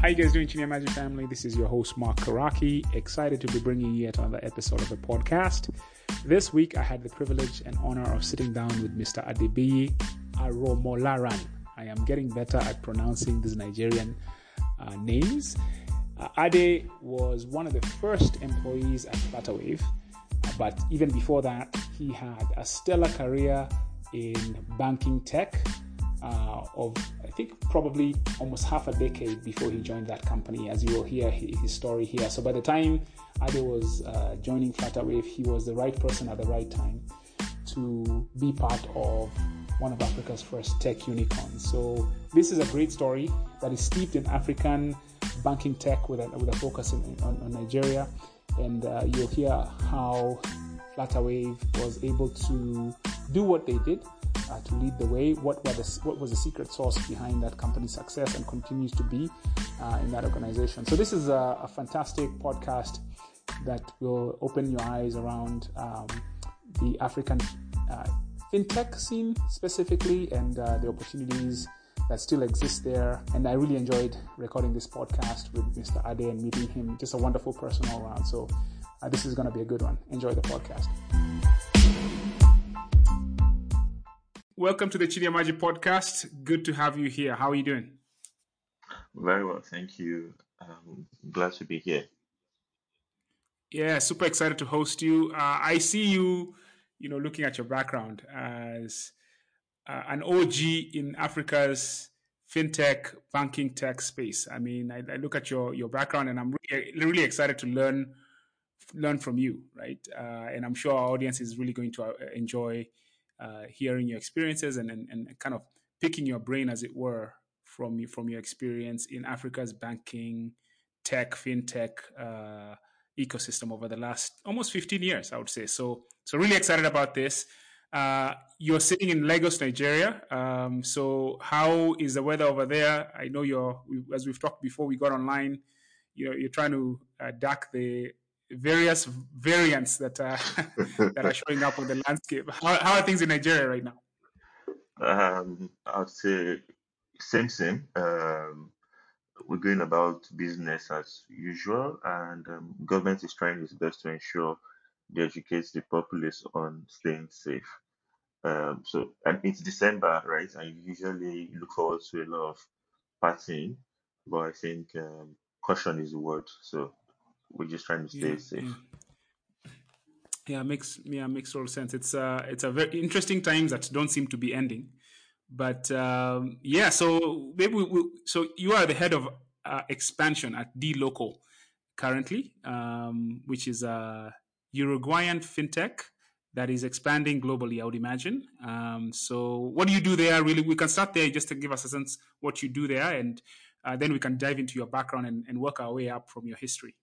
How you guys doing, Chinia Magic family? This is your host, Mark Karake. Excited to be bringing you yet another episode of the podcast. This week, I had the privilege and honor of sitting down with Mr. Adebiyi Aromolaran. I am getting better at pronouncing these Nigerian uh, names. Uh, Ade was one of the first employees at Flutterwave, but even before that, he had a stellar career in banking tech uh, of I think probably almost half a decade before he joined that company, as you will hear his story here. So by the time Ade was uh, joining Flutterwave, he was the right person at the right time to be part of one of Africa's first tech unicorns. So this is a great story that is steeped in African banking tech with a, with a focus in, on, on Nigeria, and uh, you'll hear how Flutterwave was able to do what they did uh, to lead the way. What, the, what was the secret sauce behind that company's success and continues to be uh, in that organization? So, this is a, a, fantastic podcast that will open your eyes around um, the African uh, fintech scene specifically and uh, the opportunities that still exist there. And I really enjoyed recording this podcast with Mr. Ade and meeting him. Just a wonderful person all around. So, uh, this is going to be a good one. Enjoy the podcast. Welcome to the Chidia Magic podcast. Good to have you here. How are you doing? Very well, thank you. Um, glad to be here. Yeah, super excited to host you. Uh, I see you, you know, looking at your background as uh, an OG in Africa's fintech banking tech space. I mean, I, I, look at your your background, and I'm really, really excited to learn learn from you, right? Uh, and I'm sure our audience is really going to uh, enjoy uh, hearing your experiences and, and, and kind of picking your brain, as it were, from from your experience in Africa's banking, tech, fintech uh, ecosystem over the last almost 15 years, I would say. So, so really excited about this. Uh, you're sitting in Lagos, Nigeria. Um, so, how is the weather over there? I know you're, as we've talked before, we got online. You're, you're trying to uh, duck the various variants that uh, that are showing up on the landscape. How, how are things in Nigeria right now? Um, I'd say same same. Um, we're going about business as usual, and um, government is trying its best to ensure they educate the populace on staying safe. Um, so, and it's December, right? And usually look forward to a lot of partying, but I think um, caution is the word. So we're just trying to stay yeah, safe. Yeah. yeah, makes yeah makes total sense. It's uh it's a very interesting times that don't seem to be ending, but um, yeah. So maybe we, we, so you are the head of uh, expansion at dLocal currently, um, which is a Uruguayan fintech that is expanding globally. I would imagine. Um, so what do you do there? Really, we can start there just to give us a sense what you do there, and uh, then we can dive into your background and, and work our way up from your history.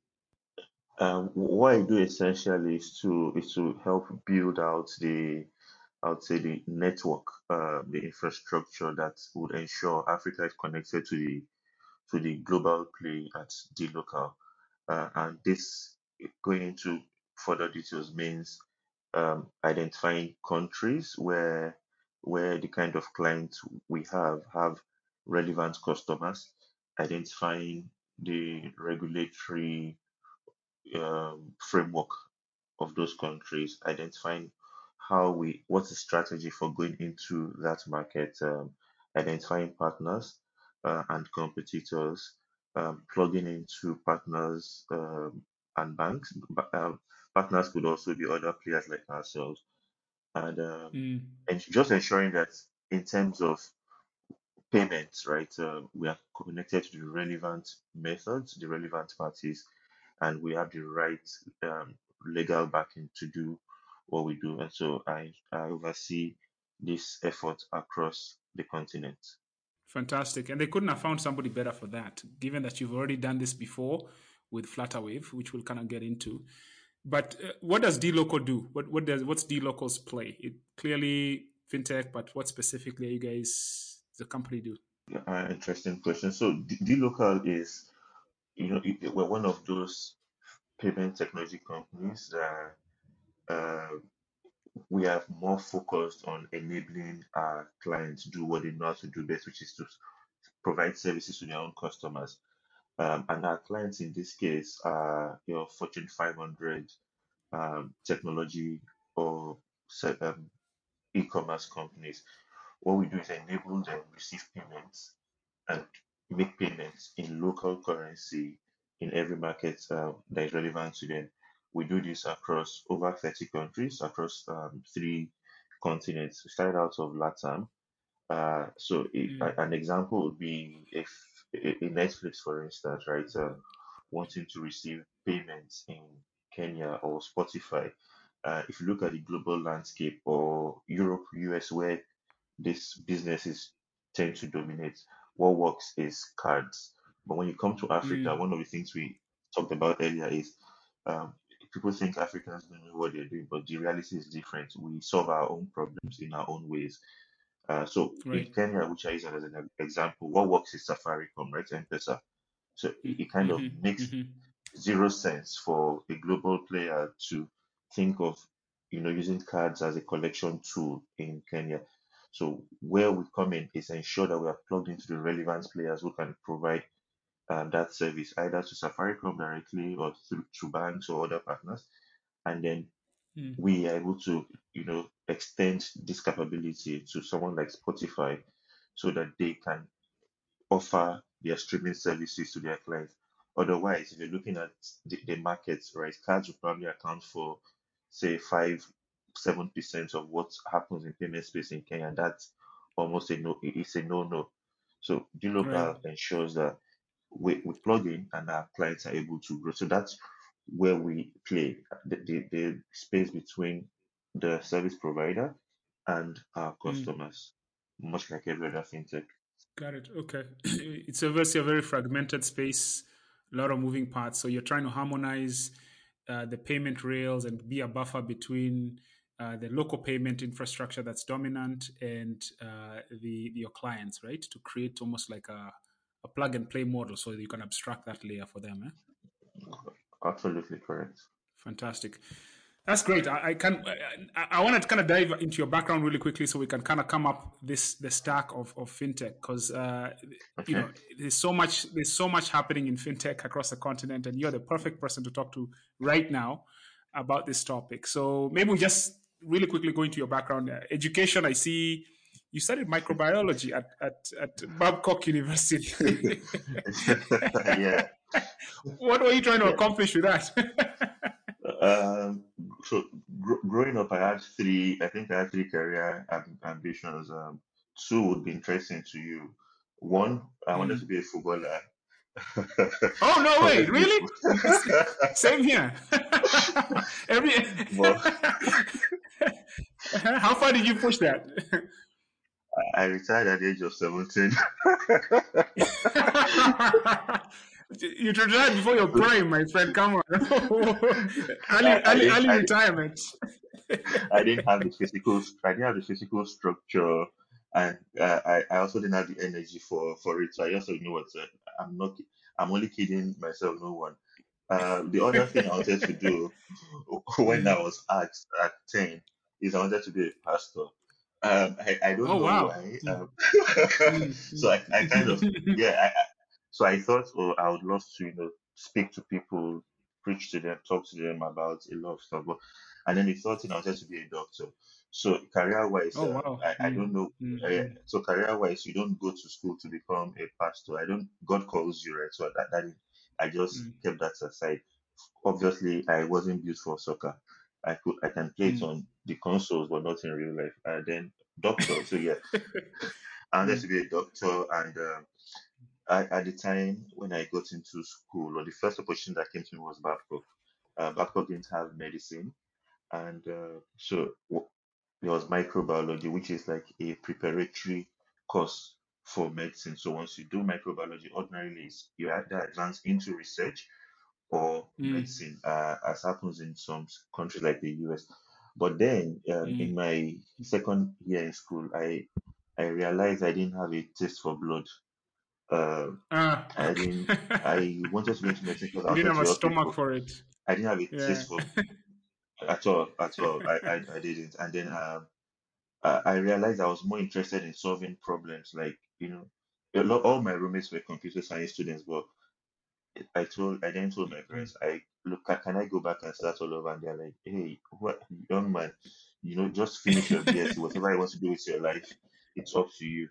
Um, what I do essentially is to is to help build out the I would say the network, uh, the infrastructure that would ensure Africa is connected to the to the global play at dLocal. Uh, and this going into further details means um, identifying countries where where the kind of clients we have have relevant customers, identifying the regulatory um, framework of those countries, identifying how we what's the strategy for going into that market, um, identifying partners uh, and competitors, um, plugging into partners um, and banks. Uh, partners could also be other players like ourselves, and um, mm. and just ensuring that in terms of payments, right, uh, we are connected to the relevant methods, the relevant parties, and we have the right um, legal backing to do what we do. And so I, I oversee this effort across the continent. Fantastic. And they couldn't have found somebody better for that, given that you've already done this before with Flutterwave, which we'll kind of get into. But uh, what does dLocal do? What what does what's dLocal's play? It clearly fintech, but what specifically are you guys the company do? Uh, interesting question. So dLocal is you know, we're one of those payment technology companies that uh, we are more focused on enabling our clients do what they know how to do best, which is to provide services to their own customers. Um, and our clients in this case are your Fortune 500 um, technology or um, e-commerce companies. What we do is enable them receive payments and make payments in local currency in every market uh, that is relevant to them. We do this across over 30 countries, across um, three continents. We started out of LATAM. Uh, so Mm, a- an example would be if i- in Netflix, for instance, right, um, wanting to receive payments in Kenya or Spotify. Uh, if you look at the global landscape or Europe, US, where these businesses tend to dominate. What works is cards. But when you come to Africa, mm, one of the things we talked about earlier is um, people think Africans don't know what they're doing, but the reality is different. We solve our own problems in our own ways. Uh, so in. Kenya, which I use as an example, what works is Safaricom, right? M-Pesa. So it, it kind of mm-hmm, makes mm-hmm, zero sense for a global player to think of you know using cards as a collection tool in Kenya. So where we come in is ensure that we are plugged into the relevant players who can provide um, that service either to Safaricom directly or through, banks or other partners, and then mm, we are able to you know extend this capability to someone like Spotify so that they can offer their streaming services to their clients. Otherwise, if you're looking at the, the markets, right, cards will probably account for, say, five, seven percent of what happens in payment space in Kenya. That's almost a no. It's a no-no. So right. dLocal ensures that we, we plug in and our clients are able to grow. So that's where we play the, the, the space between the service provider and our Mm, customers, much like every other fintech. got it. Okay. it's obviously a very fragmented space, a lot of moving parts. So you're trying to harmonize uh, the payment rails and be a buffer between uh, the local payment infrastructure that's dominant and uh, the your clients, right? To create almost like a, a plug and play model, so you can abstract that layer for them. Eh? Absolutely correct. Fantastic. That's great. I, I can. I, I want to kind of dive into your background really quickly, so we can kind of come up this the stack of, of fintech because uh, you know there's so much there's so much happening in fintech across the continent, and you're the perfect person to talk to right now about this topic. So maybe we just really quickly go into your background. Uh, education. I see you studied microbiology at at, at Babcock University. yeah. what were you trying to Yeah. accomplish with that? Um, so gr- growing up, I had three. I think I had three career am- ambitions. Um, two would be interesting to you. One, I wanted Mm. to be a footballer. Oh no I way! wanted to be a Really? Same here. Every. How far did you push that? I retired at the age of 17. you tried that before your prime, my friend. Come on, early, I, I early, early I, retirement. I didn't have the physical I didn't have the physical structure and uh, I, I also didn't have the energy for for it. So I you know what, uh, I'm not I'm only kidding myself, no one. Uh, the other thing I wanted to do when I Mm. was asked at 10 is I wanted to be a pastor. Um, I, I don't Oh know wow. why. Mm, Um, mm, so I, I kind of, yeah, I, I, so I thought, oh, I would love to, you know, speak to people, preach to them, talk to them about a lot of stuff. But, and then the third thing I wanted to be a doctor. So career wise, oh um, wow. I, I Mm, don't know. mm, Uh, mm, so career wise, you don't go to school to become a pastor. I don't, God calls you, right? So that, that I just mm, kept that aside obviously I wasn't built for soccer. I could I can play it on the consoles, but not in real life. And then doctor. So yeah, I wanted to be a doctor, and um I, at the time when I got into school, or the first opportunity that came to me was Babcock. Uh, Babcock didn't have medicine, and uh, so there was microbiology, which is like a preparatory course for medicine. So once you do microbiology, ordinarily is you either advance into research or mm, medicine, uh, as happens in some countries like the US. But then, um, in mm. my second year in school, I I realized I didn't have a taste for blood. Uh, Ah, I didn't. I wanted to go into medicine because I didn't have a stomach people. for it. I didn't have a Yeah. taste for at all, at all. I I, I didn't. And then um, I, I realized I was more interested in solving problems. Like you know, a lot. All my roommates were computer science students, but I told I then told my parents, I look, ca- can I go back and start all over? And they're like, hey, what young man, you know, just finish your BSc, whatever you want to do with your life, it's up to you.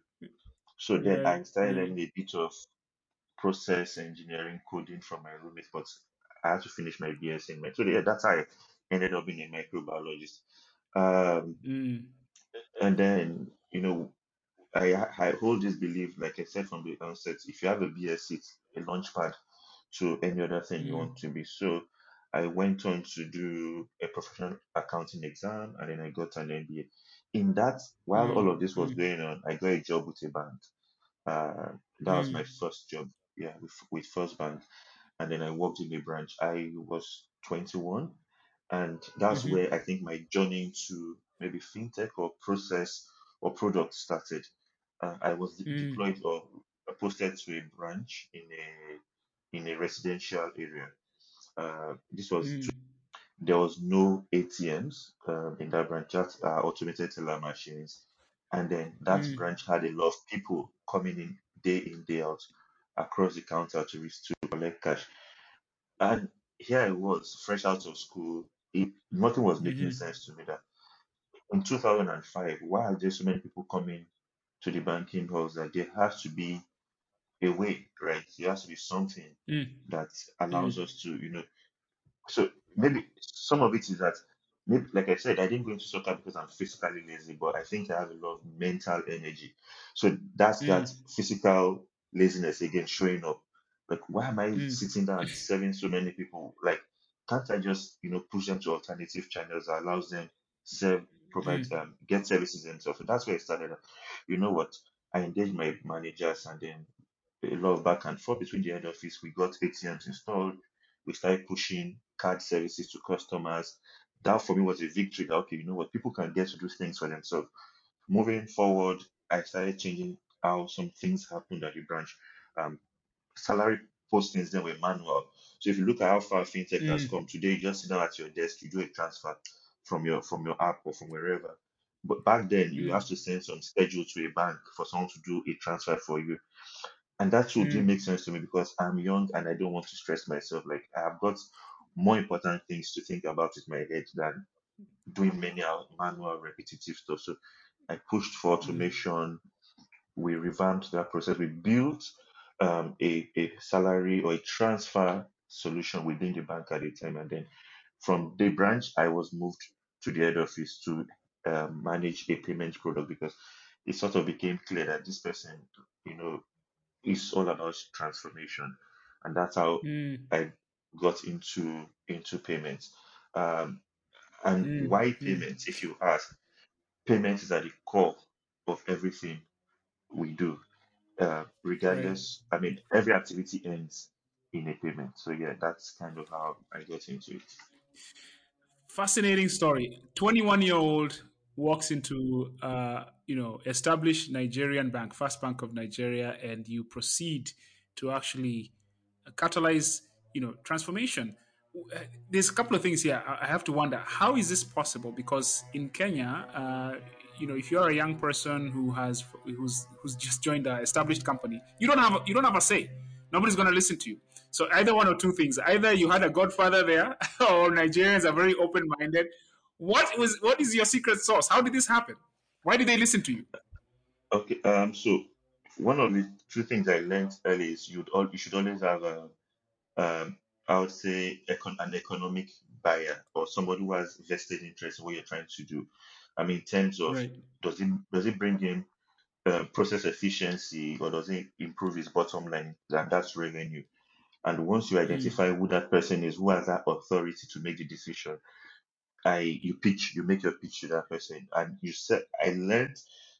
So then I started Mm, learning a bit of process engineering coding from my roommates, but I had to finish my BSc in my so yeah, that's how I ended up being a microbiologist. Um, mm, and then you know I I hold this belief, like I said from the onset, if you have a BSc, it's a launchpad to any other thing you mm, want to be. So I went on to do a professional accounting exam and then I got an MBA. In that, while all mm, of this was mm, going on, I got a job with a bank. Uh, that was my mm, first job, yeah, with, with First Bank. And then I worked in the branch. I was 21, and that's mhm, where I think my journey into maybe fintech or process or product started. Uh, I was de- mm, deployed or posted to a branch in a in a residential area. Uh, this was mm, there was no ATMs um, in that branch, just uh, automated teller machines. And then that mm, branch had a lot of people coming in day in, day out across the counter to, re- to collect cash. And here I was, fresh out of school. It, nothing was making mhm, sense to me that in 2005, why are there so many people coming to the banking halls that there has to be a way, right? There has to be something mm, that allows mm, us to, you know, So maybe some of it is that maybe like I said, I didn't go into soccer because I'm physically lazy, but I think I have a lot of mental energy. So that's that mm, physical laziness again showing up. Like why am I mm, sitting down and serving so many people? Like can't I just you know push them to alternative channels that allows them serve provide mm, um, get services themselves? So that's where I started. You know what? I engaged my managers and then a lot of back and forth between the head office. We got ATMs installed. We started pushing card services to customers. That for me was a victory. That okay, you know what, people can get to do things for themselves. Moving forward, I started changing how some things happened at the branch. Um, salary postings then were manual. So if you look at how far fintech has mm, come today, you just sit down at your desk, you do a transfer from your from your app or from wherever. But back then, you mm, have to send some schedule to a bank for someone to do a transfer for you and that too didn't mm, make sense to me because I'm young and I don't want to stress myself. Like I have got more important things to think about with my head than doing manual, manual, repetitive stuff. So I pushed for mm, automation. We revamped that process. We built um, a, a salary or a transfer solution within the bank at the time. And then from the branch, I was moved to the head office to um, manage a payment product because it sort of became clear that this person, you know, is all about transformation, and that's how mm, I got into into payments. Um, and mm, why mm. payments? If you ask, payments is at the core of everything we do. Uh, Right. regardless, I mean, every activity ends in a payment. So yeah, that's kind of how I got into it. Fascinating story. 21 year old walks into, uh, you know, established Nigerian bank, First Bank of Nigeria, and you proceed to actually catalyze, you know, transformation. There's a couple of things here. I I have to wonder how is this possible? Because in Kenya, uh, you know, if you're a young person who has who's who's just joined an established company, you don't have you don't have a say. Nobody's going to listen to you. So either one or two things. Either you had a godfather there, or Nigerians are very open-minded. What was what is your secret sauce? How did this happen? Why did they listen to you? Okay, um, so one of the two things I learned early is you'd all you should always have a um, I would say econ- an economic buyer or somebody who has vested interest in what you're trying to do. I mean, in terms of Right. does it does it bring in uh, process efficiency or does it improve his bottom line? That that's revenue. And once you Mm, identify who that person is, who has that authority to make the decision, I you pitch, you make your pitch to that person, and you said I learned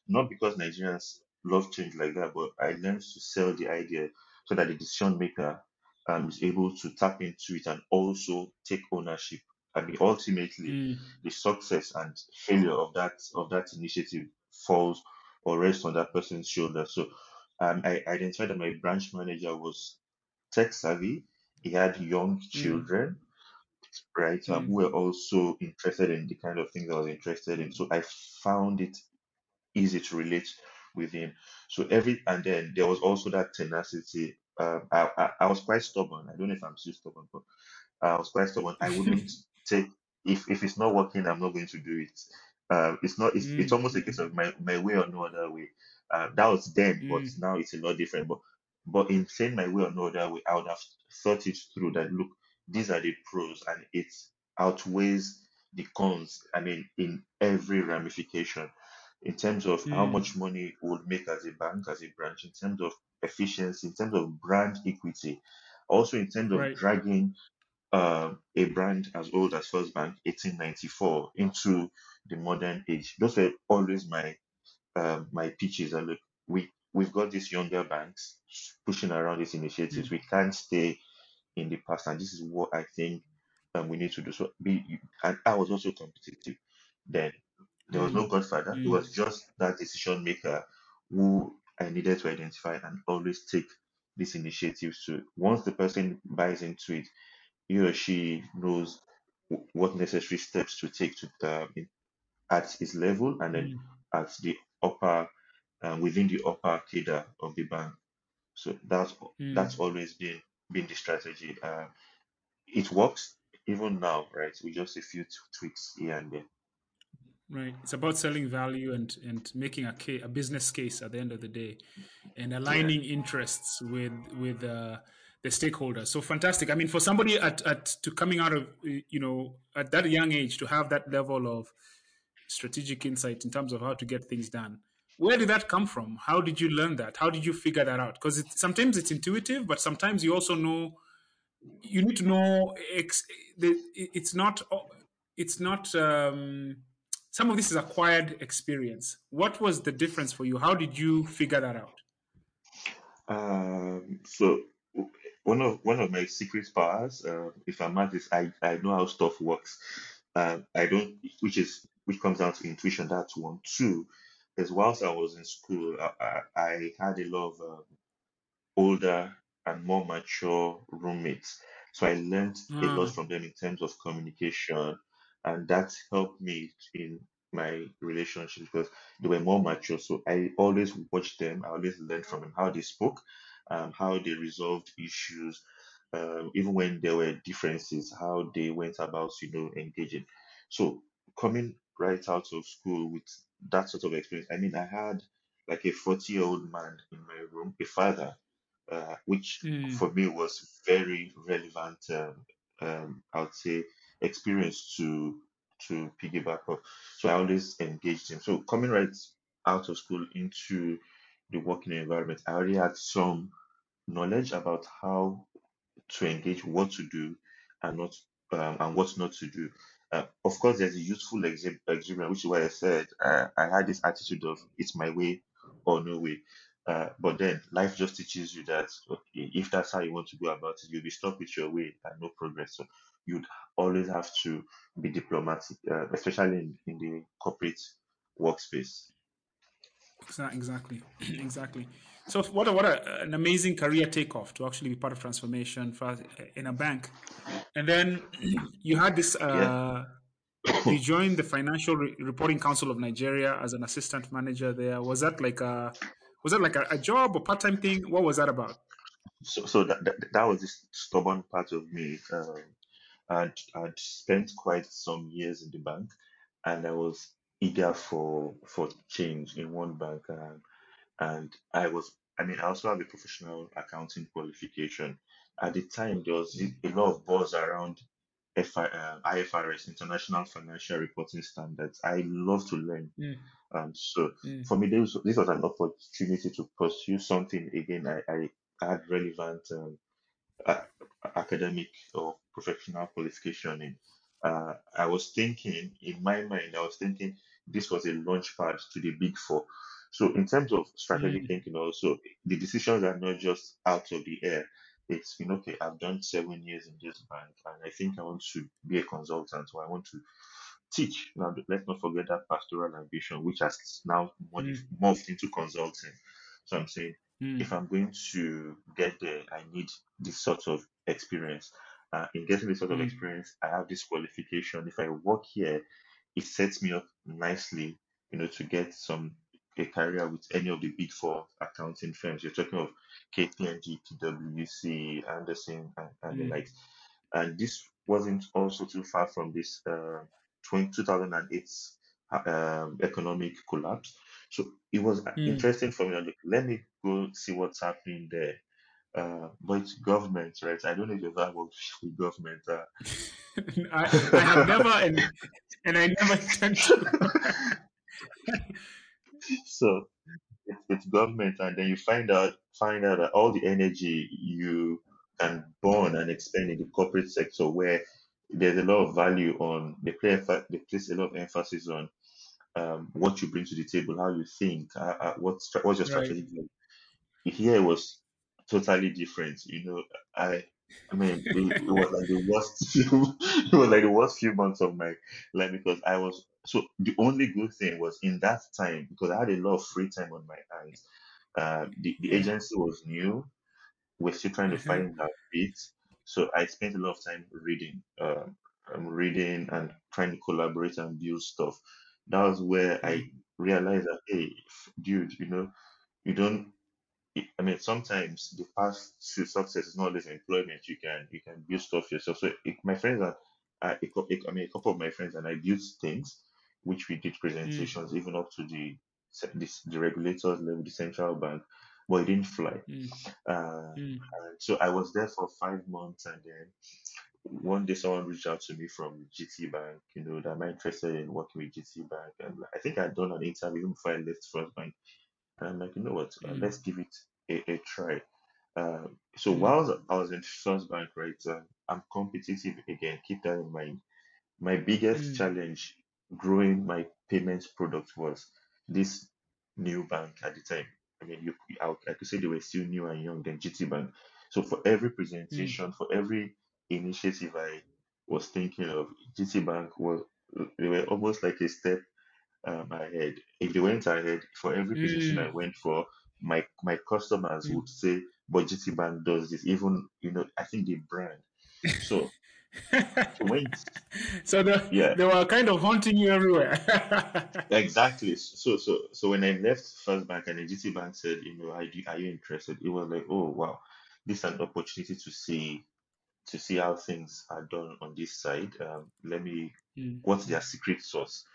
not because Nigerians love change like that, but I learned to sell the idea so that the decision maker um, is able to tap into it and also take ownership. I mean, ultimately, mm, the success and failure of that of that initiative falls or rests on that person's shoulder. So, um, I identified that my branch manager was tech savvy. He had young mm, children right? Um, mm, who were also interested in the kind of things I was interested in. So I found it easy to relate with him. So every and then there was also that tenacity. uh, I, I I was quite stubborn. I don't know if I'm still stubborn, but I was quite stubborn. I wouldn't take if if it's not working, I'm not going to do it. Uh, it's not. It's, it's Mm, almost a case of my my way or no other way. Uh, that was then, but mm, now it's a lot different. But but in saying my way or no other way, I would have thought it through. That look, these are the pros, and it outweighs the cons. I mean, in every ramification, in terms of how mm. much money would make as a bank, as a branch, in terms of efficiency, in terms of brand equity, also in terms of Right. dragging um, a brand as old as First Bank, 1894, into the modern age. Those were always my um, my pitches. And look, we we've got these younger banks pushing around these initiatives. Mm, We can't stay in the past, and this is what I think um, we need to do. So, be and I was also competitive then. There was mm, no godfather. It mm, was just that decision maker who I needed to identify and always take these initiatives to. Once the person buys into it, he or she knows w- what necessary steps to take to um, in- at his level and then mm, at the upper um, within the upper cadre of the bank. So that's mm. that's always been been the strategy. Uh, it works even now, right? With just a few t- tweaks here and there. Right. It's about selling value and and making a ca- a business case at the end of the day, and Yeah. aligning interests with with uh, the stakeholders. So fantastic. I mean, for somebody at at to coming out of uh, you know at that young age to have that level of strategic insight in terms of how to get things done. Where did that come from? How did you learn that? How did you figure that out? Because it, sometimes it's intuitive, but sometimes you also know you need to know it's not it's not um, some of this is acquired experience what was the difference for you how did you figure that out Um, so one of one of my secret powers, uh, if I'm this, I I know how stuff works. Um, I don't, which is which comes down to intuition. That's one. Two, is whilst I was in school, I, I, I had a lot of um, older and more mature roommates. So I learned a lot ah, from them in terms of communication, and that helped me in my relationships because they were more mature. So I always watched them. I always learned from them how they spoke, um, how they resolved issues, um, even when there were differences, how they went about, you know, engaging. So coming right out of school with that sort of experience, I mean, I had like a 40 year old man in my room, a father uh, which mm, for me was very relevant. Um, um, I would say experience to to piggyback off. So I always engaged him. So coming right out of school into the working environment, I already had some knowledge about how to engage, what to do, and not um, and what not to do. Uh, of course, there's a useful exuberance, which is why I said uh, I had this attitude of it's my way or no way. Uh, but then life just teaches you that okay, if that's how you want to go about it, you'll be stuck with your way and no progress. So you'd always have to be diplomatic, uh, especially in, in the corporate workspace. exactly exactly so what a, what a, an amazing career takeoff to actually be part of transformation for, in a bank and then you had this Yeah. uh, you joined the financial Re- reporting council of nigeria as an assistant manager there was that like a was that like a, a job or part-time thing what was that about so so that, that that was this stubborn part of me. Um, I'd, I'd spent quite some years in the bank and I was eager for for change in one bank. Um, and I was, I mean, I also have a professional accounting qualification. At the time, there was a lot of buzz around FI, uh, IFRS, International Financial Reporting Standards. I love to learn. Mm, Um, so mm, for me, this, was- this was an opportunity to pursue something again. I, I had relevant um, a- academic or professional qualification in. Uh, I was thinking, in my mind, I was thinking this was a launch pad to the big four. So, in terms of strategic mm, thinking, also, the decisions are not just out of the air. It's, you know, okay, I've done seven years in this bank and I think I want to be a consultant or I want to teach. Now, let's not forget that pastoral ambition, which has now mm, modif- morphed into consulting. So I'm saying, mm, if I'm going to get there, I need this sort of experience. Uh, in getting this sort of mm, experience, I have this qualification. If I work here, it sets me up nicely, you know, to get some a career with any of the big four accounting firms. You're talking of KPMG, PwC, Andersen, and, and the Mm, likes. And this wasn't also too far from this uh, 20, 2008 um, economic collapse. So it was mm. interesting for me. like, Let me go see what's happening there. Uh, but government, right? I don't know if you've ever worked with government. Uh, I, I have never and and I never intend to. so it's, it's government, and then you find out find out that all the energy you can burn and expend in the corporate sector, where there's a lot of value on they play empha- they place a lot of emphasis on um, what you bring to the table, how you think, uh, uh, what stra- what's your Right. strategic. Here it was totally different. You know, I I mean it, it was like the worst few it was like the worst few months of my life because I was so the only good thing was in that time because I had a lot of free time on my hands. Uh, the, the agency was new. We're still trying to Uh-huh. find our feet. So I spent a lot of time reading, um, um, reading and trying to collaborate and build stuff. That was where I Mm, realized that, hey, f- dude, you know, you don't. I I mean, sometimes the path to success is not always employment. You can you can build stuff yourself. So it, my friends and I, a cou- a- I mean, a couple of my friends and I built things, which we did mm, presentations even up to the this, the regulators level, the central bank, but it didn't fly. mm, Uh, mm, and so I was there for five months, and then one day someone reached out to me from GT Bank, you know, that I'm interested in working with GT Bank, and I think I'd done an interview even before I left First Bank and I'm like, you know what? Uh, mm, let's give it a, a try. Uh, so mm, while I was in First Bank, right, uh, I'm competitive again. Keep that in mind. My biggest mm, challenge growing my payments product was this new bank at the time. I mean, you, I, I could say they were still new and young than GT Bank. So for every mm, presentation, for every initiative I was thinking of, GT Bank was they were almost like a step um, ahead. If they went ahead for every presentation I mm, went for, my my customers mm. would say, "But GT Bank does this." Even you know, I think the brand. So so so they, yeah, they were kind of haunting you everywhere. exactly. So so so when I left First Bank and the GT Bank said, you know, are you, are you interested? It was like, oh wow, this is an opportunity to see to see how things are done on this side. Um, let me. Mm, What's their secret sauce?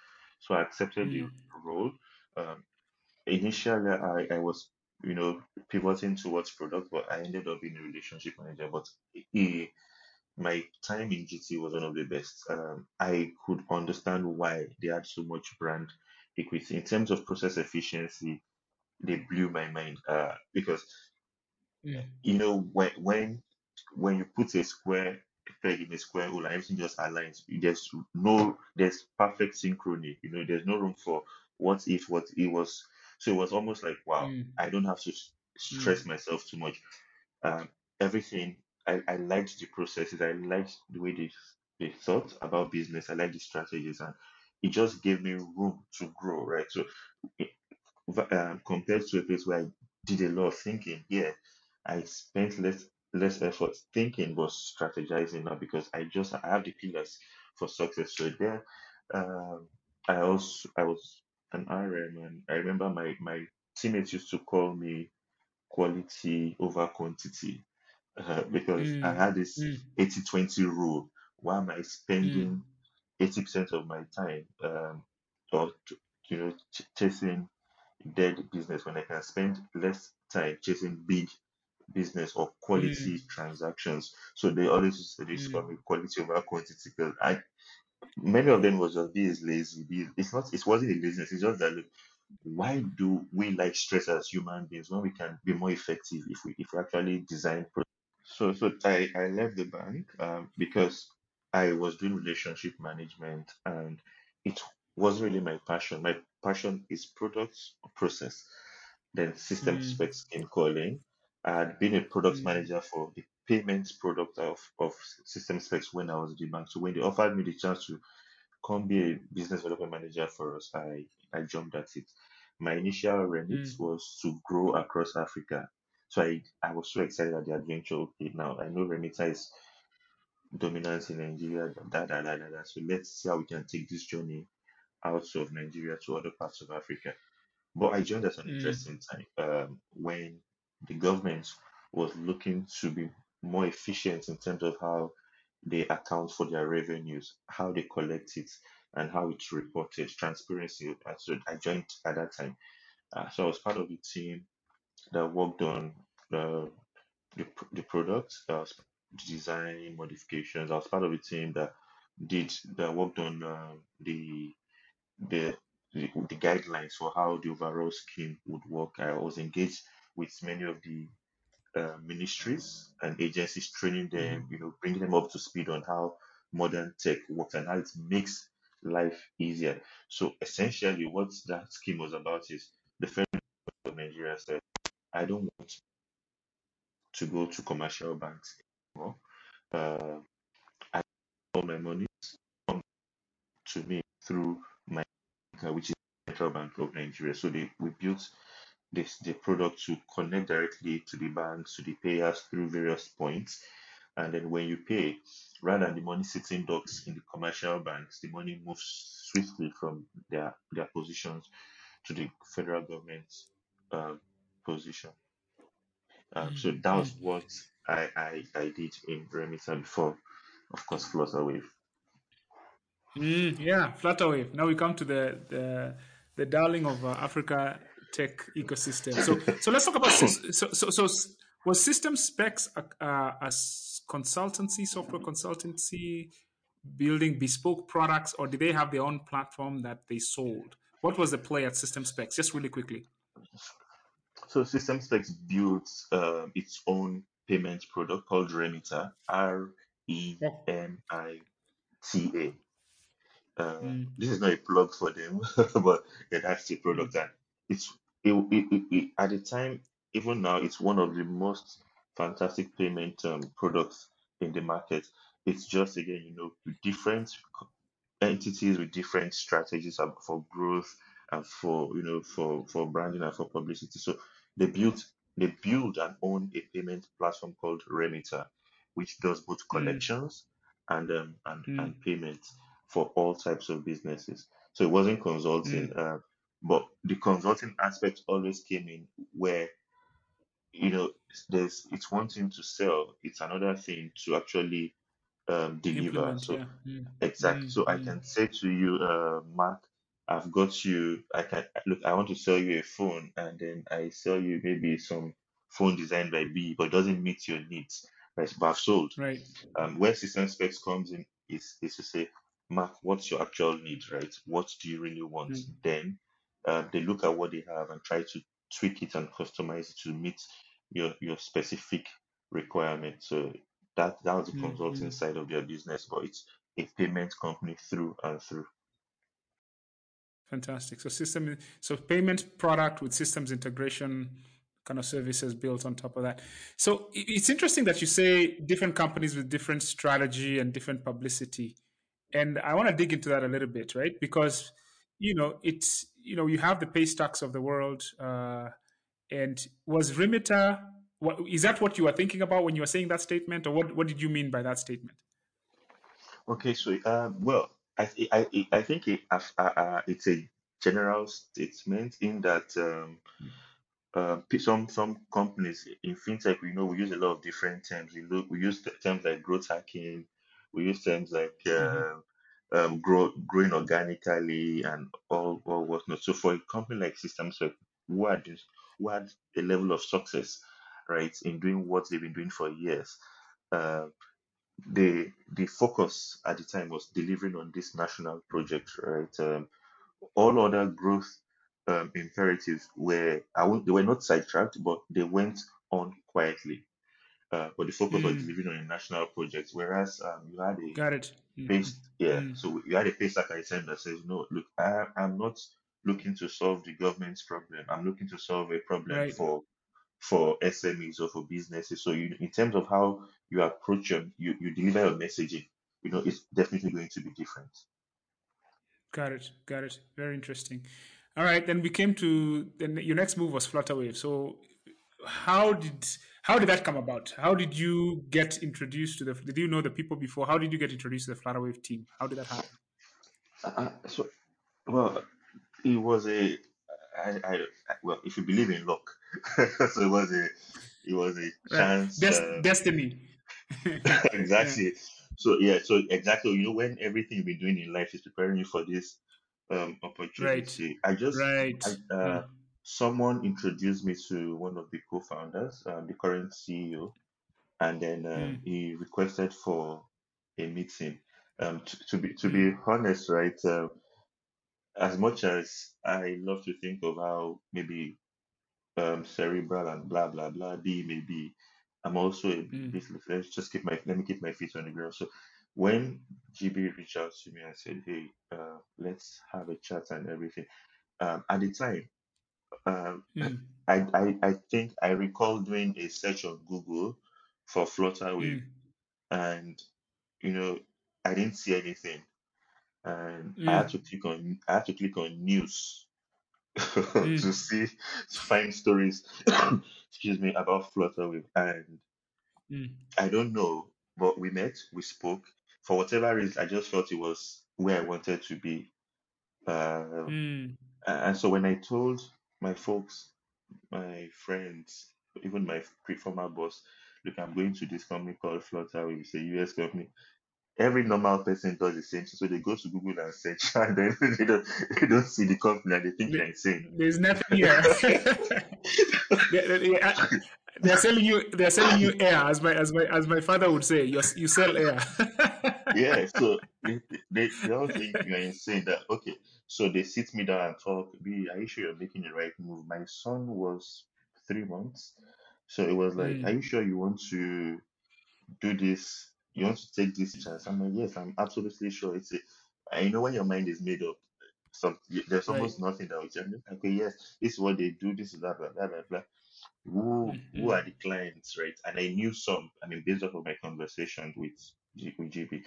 So I accepted the mm, role. Um, initially I, I was you know pivoting towards product but i ended up being a relationship manager but eh, my time in gt was one of the best. Um, i could understand why they had so much brand equity. In terms of process efficiency they blew my mind uh, because mm, you know when when when you put a square peg in a square hole and everything just aligns there's no there's perfect synchrony you know there's no room for what if what it was. So it was almost like wow mm, i don't have to mm, stress myself too much. Um everything i i liked the processes i liked the way they they thought about business i liked the strategies and it just gave me room to grow right so v- um, compared to a place where I did a lot of thinking. Here, I spent less less effort thinking but strategizing now because I just I have the pillars for success. So there, um, I also I was an RM and I remember my my teammates used to call me quality over quantity uh, because I mm, had this mm, eighty twenty rule. Why am I mm, spending 80% of my time um, or you know ch- chasing dead business when I can spend less time chasing big business or mm, quality transactions. So they always used to this mm, me quality over quantity because I many of them was just be is lazy. Be it's not it wasn't a laziness. It's just that look, why do we like stress as human beings when we can be more effective if we if we actually design so, so I, I left the bank um, because I was doing relationship management and it wasn't really my passion. My passion is products process. Then system mm, specs came calling. I had been a product mm, manager for the payments product of, of system specs when I was at the bank. So when they offered me the chance to come be a business development manager for us, I, I jumped at it. My initial remit mm, was to grow across Africa. So I, I was so excited at the adventure. Okay, now I know Remita is dominant in Nigeria, da, da, da, da, da. So let's see how we can take this journey out of Nigeria to other parts of Africa. But I joined at an Mm, interesting time um, when the government was looking to be more efficient in terms of how they account for their revenues, how they collect it, and how it's reported, transparency. And so I joined at that time. Uh, so I was part of the team that worked on uh, the, pr- the product, uh, design modifications. I was part of the team that did that worked on um, the the the, the guidelines for how the overall scheme would work. I was engaged with many of the uh, ministries and agencies, training them, you know, bringing them up to speed on how modern tech works and how it makes life easier. So essentially, what that scheme was about is the federal government of Nigeria said, I don't want to go to commercial banks anymore. Uh, I all my money come to me through my bank, which is Central Bank of Nigeria. So they we built this the product to connect directly to the banks, to the payers through various points. And then when you pay, rather than the money sitting ducks in the commercial banks, the money moves swiftly from their their positions to the federal government's um, position. Um, mm, so that was mm. what I, I, I did in Remita before, of course, Flutterwave. Mm, yeah, Flutterwave. Now we come to the the, the darling of uh, Africa tech ecosystem. So so let's talk about so so, so was System Specs a consultancy, software consultancy, building bespoke products, or did they have their own platform that they sold? What was the play at System Specs? Just really quickly. So System Specs built um, its own payment product called Remita, R E. M I T A. Uh, Mm, this is not a plug for them, but yeah, that's the product, and it's it, it, it, it, at the time, even now, it's one of the most fantastic payment um, products in the market. It's just again, you know, different entities with different strategies for growth and for you know for for branding and for publicity. So they built they build and own a payment platform called Remita, which does both mm, collections and um and mm, and payments for all types of businesses. So it wasn't mm, consulting, uh, but the consulting aspect always came in where you know there's it's one thing to sell, it's another thing to actually um, deliver. implement, So yeah. Mm, Exactly. mm, So I mm, can say to you, uh, Mark, I've got you. I can look. I want to sell you a phone, and then I sell you maybe some phone designed by B, but it doesn't meet your needs. Right? But I've sold. right. Um, where system specs comes in is is to say, Mark, what's your actual need, right? What do you really want? Mm, Then uh, they look at what they have and try to tweak it and customize it to meet your your specific requirement. So that that was the mm, consulting side of their business, but it's a payment company through and through. Fantastic. So system, so payment product with systems integration kind of services built on top of that. So it's interesting that you say different companies with different strategy and different publicity, and I want to dig into that a little bit, right? Because you know it's you know you have the Paystacks of the world, uh, and was Remita. What, is that what you were thinking about when you were saying that statement, or what, what did you mean by that statement? Okay, so um, well, I th- I I I think it, uh, uh, it's a general statement in that um, uh, some some companies in fintech, we know we use a lot of different terms. We look, we use terms like growth hacking, we use terms like hmm uh, um, grow, growing organically and all all whatnot. So for a company like Systems, like who had this, who had a level of success, right, in doing what they've been doing for years, uh, the the focus at the time was delivering on this national project, right? Um, all other growth um, imperatives were I won't, they were not sidetracked, but they went on quietly. Uh, but the focus was Mm, delivering on a national project, whereas um, you had a got it. Mm, yeah. mm, So you had a pace like I said that says, no, look, I, I'm not looking to solve the government's problem. I'm looking to solve a problem right. for for SMEs or for businesses. So you, in terms of how you approach your, you, you deliver your messaging, you know, it's definitely going to be different. Got it. Got it. Very interesting. All right. Then we came to then your next move was Flutterwave. So how did how did that come about? How did you get introduced to the? Did you know the people before? How did you get introduced to the Flutterwave team? How did that happen? Uh, uh, so, well, it was a I, I, I well, if you believe in luck, so it was a it was a Right. chance. Des- Uh, destiny. yeah. exactly. So yeah, so exactly. You know, when everything you've been doing in life is preparing you for this um Right. opportunity, I just Right. I uh Mm. someone introduced me to one of the co-founders, uh, the current CEO, and then um, Mm. he requested for a meeting. Um, to, to be to Mm. be honest, right? Um, as much as I love to think of how maybe um, cerebral and blah blah blah D may be, I'm also a Mm. bit let's just keep my let me keep my feet on the ground. So when GB reached out to me and said, "Hey, uh, let's have a chat and everything," um, at the time, um, Mm. I, I I think I recall doing a search on Google for Flutterwave, Mm. and you know I didn't see anything, and I had Mm. to click on I had to click on news Mm. to see to find stories excuse me about Flutterwave and Mm. I don't know but we met we spoke for whatever reason I just felt it was where I wanted to be uh, Mm. and so when I told my folks my friends even my former boss look I'm going to this company called Flutterwave it's a US company every normal person does the same thing so they go to Google and search and then they don't, they don't see the company and they think you're insane There's nothing here. they, they, they- they're selling you. They're selling you air, as my as my as my father would say. You you sell air. Yeah, so they, they, they all think you're insane that, okay, so they sit me down and talk, B, are you sure you're making the right move? My son was three months, so it was like, are Mm. you sure you want to do this? You want to take this chance? I'm like, yes, I'm absolutely sure. It's a, you know, when your mind is made up, some there's Right. almost nothing that will change. Okay, yes, this is what they do, this is that, blah, blah, blah, blah. Who, who Mm. are the clients, right? And I knew some, I mean, based off of my conversation with, G- with GB.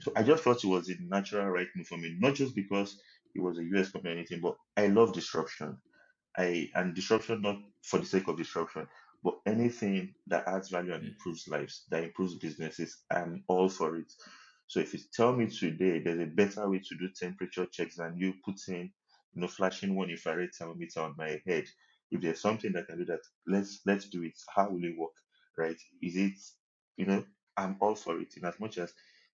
So I just thought it was a natural right move for me, not just because it was a US company or anything, but I love disruption. I and disruption not for the sake of disruption, but anything that adds value and Mm. improves lives, that improves businesses, I'm all for it. So if you tell me today there's a better way to do temperature checks than you putting, you know, flashing one infrared thermometer on my head, if there's something that can do that, let's let's do it. How will it work? Right? Is it, you know, I'm all for it in as much as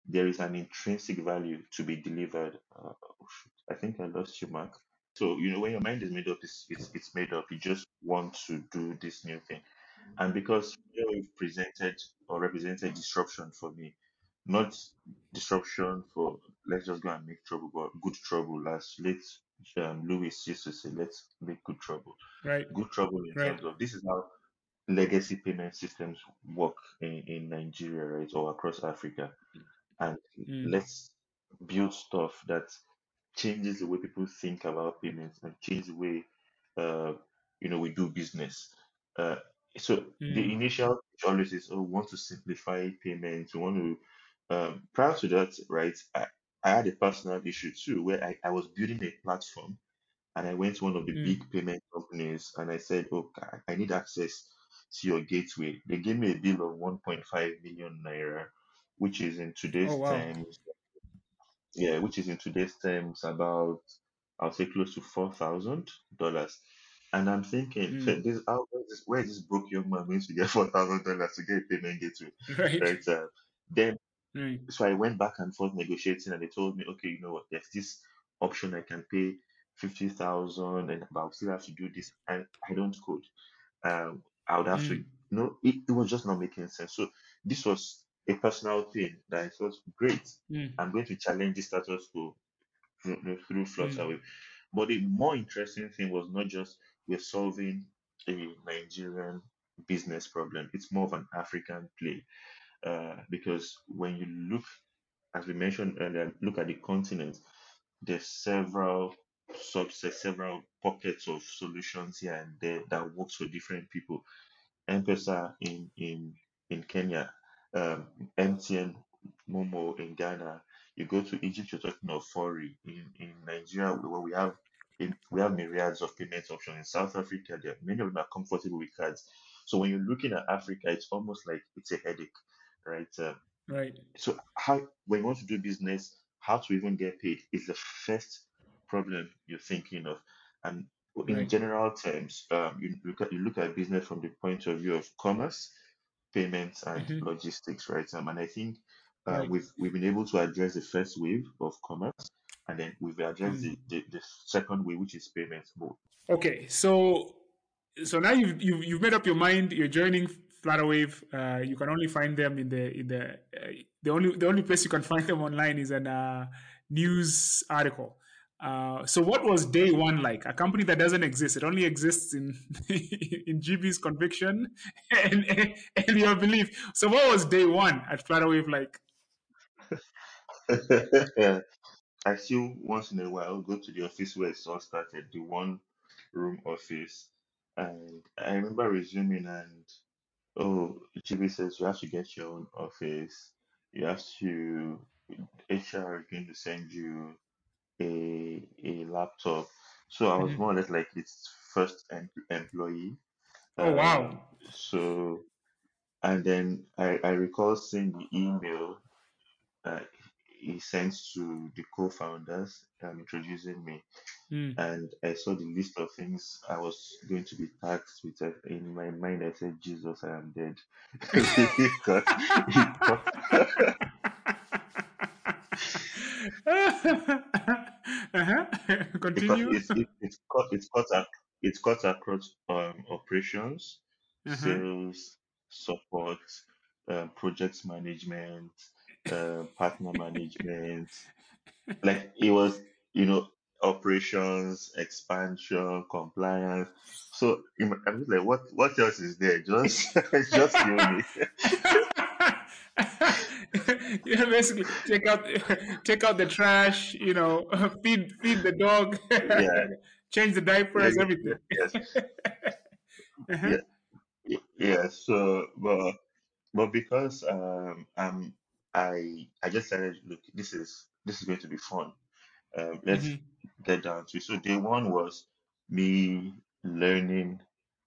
there is an intrinsic value to be delivered. Uh, oh I think I lost you, Mark. So, you know, when your mind is made up, it's, it's, it's made up. You just want to do this new thing. And because you know, you've presented or represented disruption for me, not disruption for let's just go and make trouble, but good trouble. As late um, Lewis used to say, let's make good trouble. Right. Good trouble in Right. terms of this is how legacy payment systems work in, in Nigeria, right, or across Africa. And Mm. let's build stuff that changes the way people think about payments and change the way uh, you know we do business. Uh, so the Mm. initial always is oh, we want to simplify payments. We want to um, prior to that, right? I, I had a personal issue too where I, I was building a platform and I went to one of the Mm. big payment companies and I said, Oh, I I need access to your gateway. They gave me a bill of 1.5 million naira, which is in Oh today's wow. terms yeah, which is in today's terms about I'll say close to four thousand dollars. And I'm thinking, Mm. this how where is this where is this broke young man going to get four thousand dollars to get a payment gateway? Right. Right. Uh, then Right. so I went back and forth negotiating and they told me, okay, you know what, there's this option I can pay fifty thousand and but I'll still have to do this and I don't code. Um I would have to Mm. you know, it, it was just not making sense. So this was a personal thing that I thought great. Mm. I'm going to challenge the status quo through, no, through Mm. Flutterwave. But the more interesting thing was not just we're solving a Nigerian business problem, it's more of an African play. Uh, because when you look, as we mentioned earlier, look at the continent, there's several subsets, several pockets of solutions here and there that works for different people. M-Pesa in in in Kenya, um, MTN Momo in Ghana. You go to Egypt, you're talking of Fawry. In in Nigeria, where we have in, we have myriads of payment options. In South Africa, there many of them are comfortable with cards. So when you're looking at Africa, it's almost like it's a headache, right? Uh, Right. so how when you want to do business, how to even get paid is the first problem you're thinking of. And in Right. general terms, um, you look at you look at business from the point of view of commerce, payments, and hmm logistics, right? Um, and I think uh, Right. we've we've been able to address the first wave of commerce, and then we've addressed Mm. the, the, the second wave, which is payments. Okay. So so now you've, you've you've made up your mind. You're joining Flutterwave. Uh, you can only find them in the in the uh, the only the only place you can find them online is an uh, news article. Uh, so what was day one like? A company that doesn't exist. It only exists in in GB's conviction and, and, and your belief. So what was day one at Flutterwave like? I still once in a while go to the office where it all started, the one room office, and I remember resuming and oh, GB says you have to get your own office. You have to HR is going to send you a a laptop. So I was Mhm. more or less like its first em- employee. Oh wow. Um, so and then I, I recall seeing the email uh, he sent to the co-founders um, introducing me, Mm. and I saw the list of things I was going to be taxed with. Uh, In my mind, I said, "Jesus, I am dead," because it got uh-huh. because Continue. it's it, it's cut it's cut ac- it's cut across um, operations, Uh-huh. sales, support, um, project management, uh, partner management. Like it was, you know, operations, expansion, compliance. So im- just like, what what else is there? Just just me. yeah, basically take out take out the trash, you know, feed feed the dog, Yeah, change the diapers, yeah, everything. yeah, yes, Uh-huh. yeah, yeah. yeah. So, but but because um I'm I I just started look this is this is going to be fun. Um let's hmm get down to it. So day one was me learning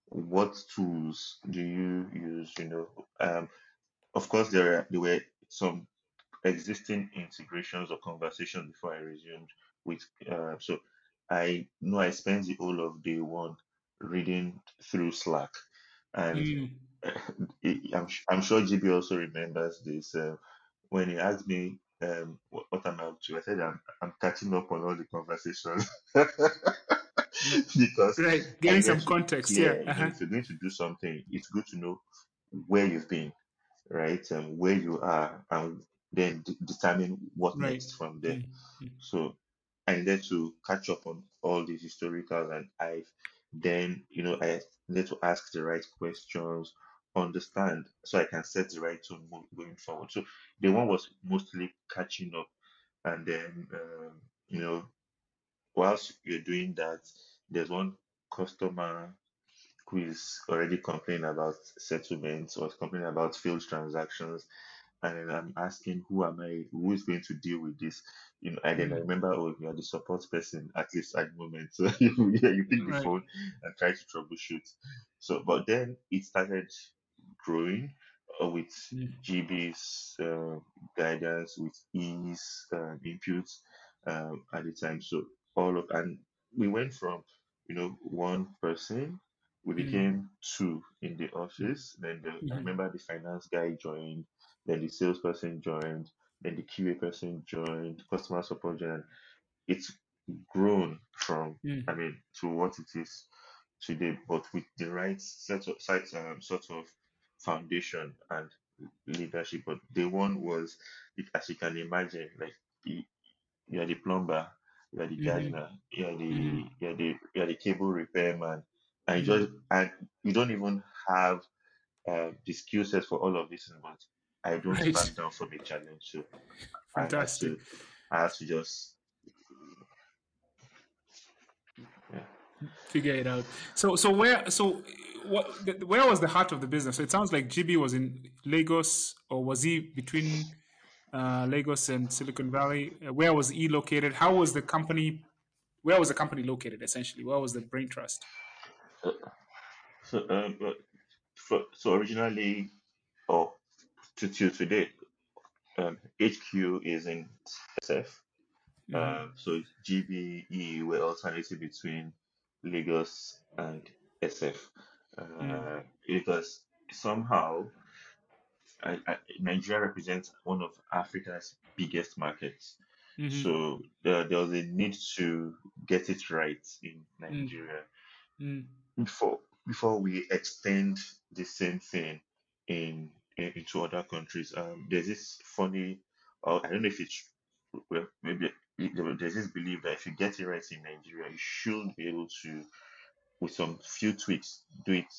what tools do you use, you know. Um of course there there were some existing integrations or conversations before I resumed with uh so I know I spent the whole of day one reading through Slack and Mm. I'm, I'm sure GB also remembers this. Uh, when he asked me um, what, what I'm up to, I said I'm, I'm catching up on all the conversations because Right, I getting some to, context. Yeah. yeah, Uh-huh. if you're going to do something, it's good to know where you've been, right, and where you are, and then de- determine what Right. next from there. Mm. Mm. So I needed to catch up on all these historical and I've then, you know, I need to ask the right questions, understand so I can set the right tone mo- going forward. So the one was mostly catching up and then um, you know, whilst you're doing that, there's one customer who is already complaining about settlements or complaining about failed transactions and then I'm asking who am I, who is going to deal with this, you know, and then I Mm. remember, oh, you're the support person at least at the moment, so you, yeah, you pick the Right. phone and try to troubleshoot. So, but then it started growing uh, with. GB's uh, guidance, with E's uh, inputs um, at the time. So all of and we went from you know one person, we Mm. became two in the office. Then the, I Mhm. remember the finance guy joined then the salesperson joined, then the QA person joined, customer support joined. It's grown from, Mm. I mean, to what it is today, but with the right set of site, um, sort of foundation and leadership. But day one was, it- as you can imagine, like you, you are the plumber, you are the Mhm. gardener, you are the you are the you are the cable repairman, and you just Mhm. and you don't even have uh, the skill sets for all of this, but I don't Right. back down from a challenge. So I had Fantastic. to, I have to just, yeah. Figure it out. So, so where, so what, the, where was the heart of the business? So it sounds like GB was in Lagos, or was he between uh, Lagos and Silicon Valley? Uh, Where was he located? How was the company? Where was the company located? Essentially, where was the brain trust? So, so, um, for, so originally, or to, to today, um, HQ is in SF. hmm Um, so GBE were alternating between Lagos and SF Mm. Uh, because somehow I, I, Nigeria represents one of Africa's biggest markets. hmm So there, there was a need to get it right in Mm. Nigeria Mm. before before we extend the same thing in, in into other countries. Um, there's this funny, or I don't know if it's well, maybe there's this belief that if you get it right in Nigeria, you should be able to, with some few tweaks, do it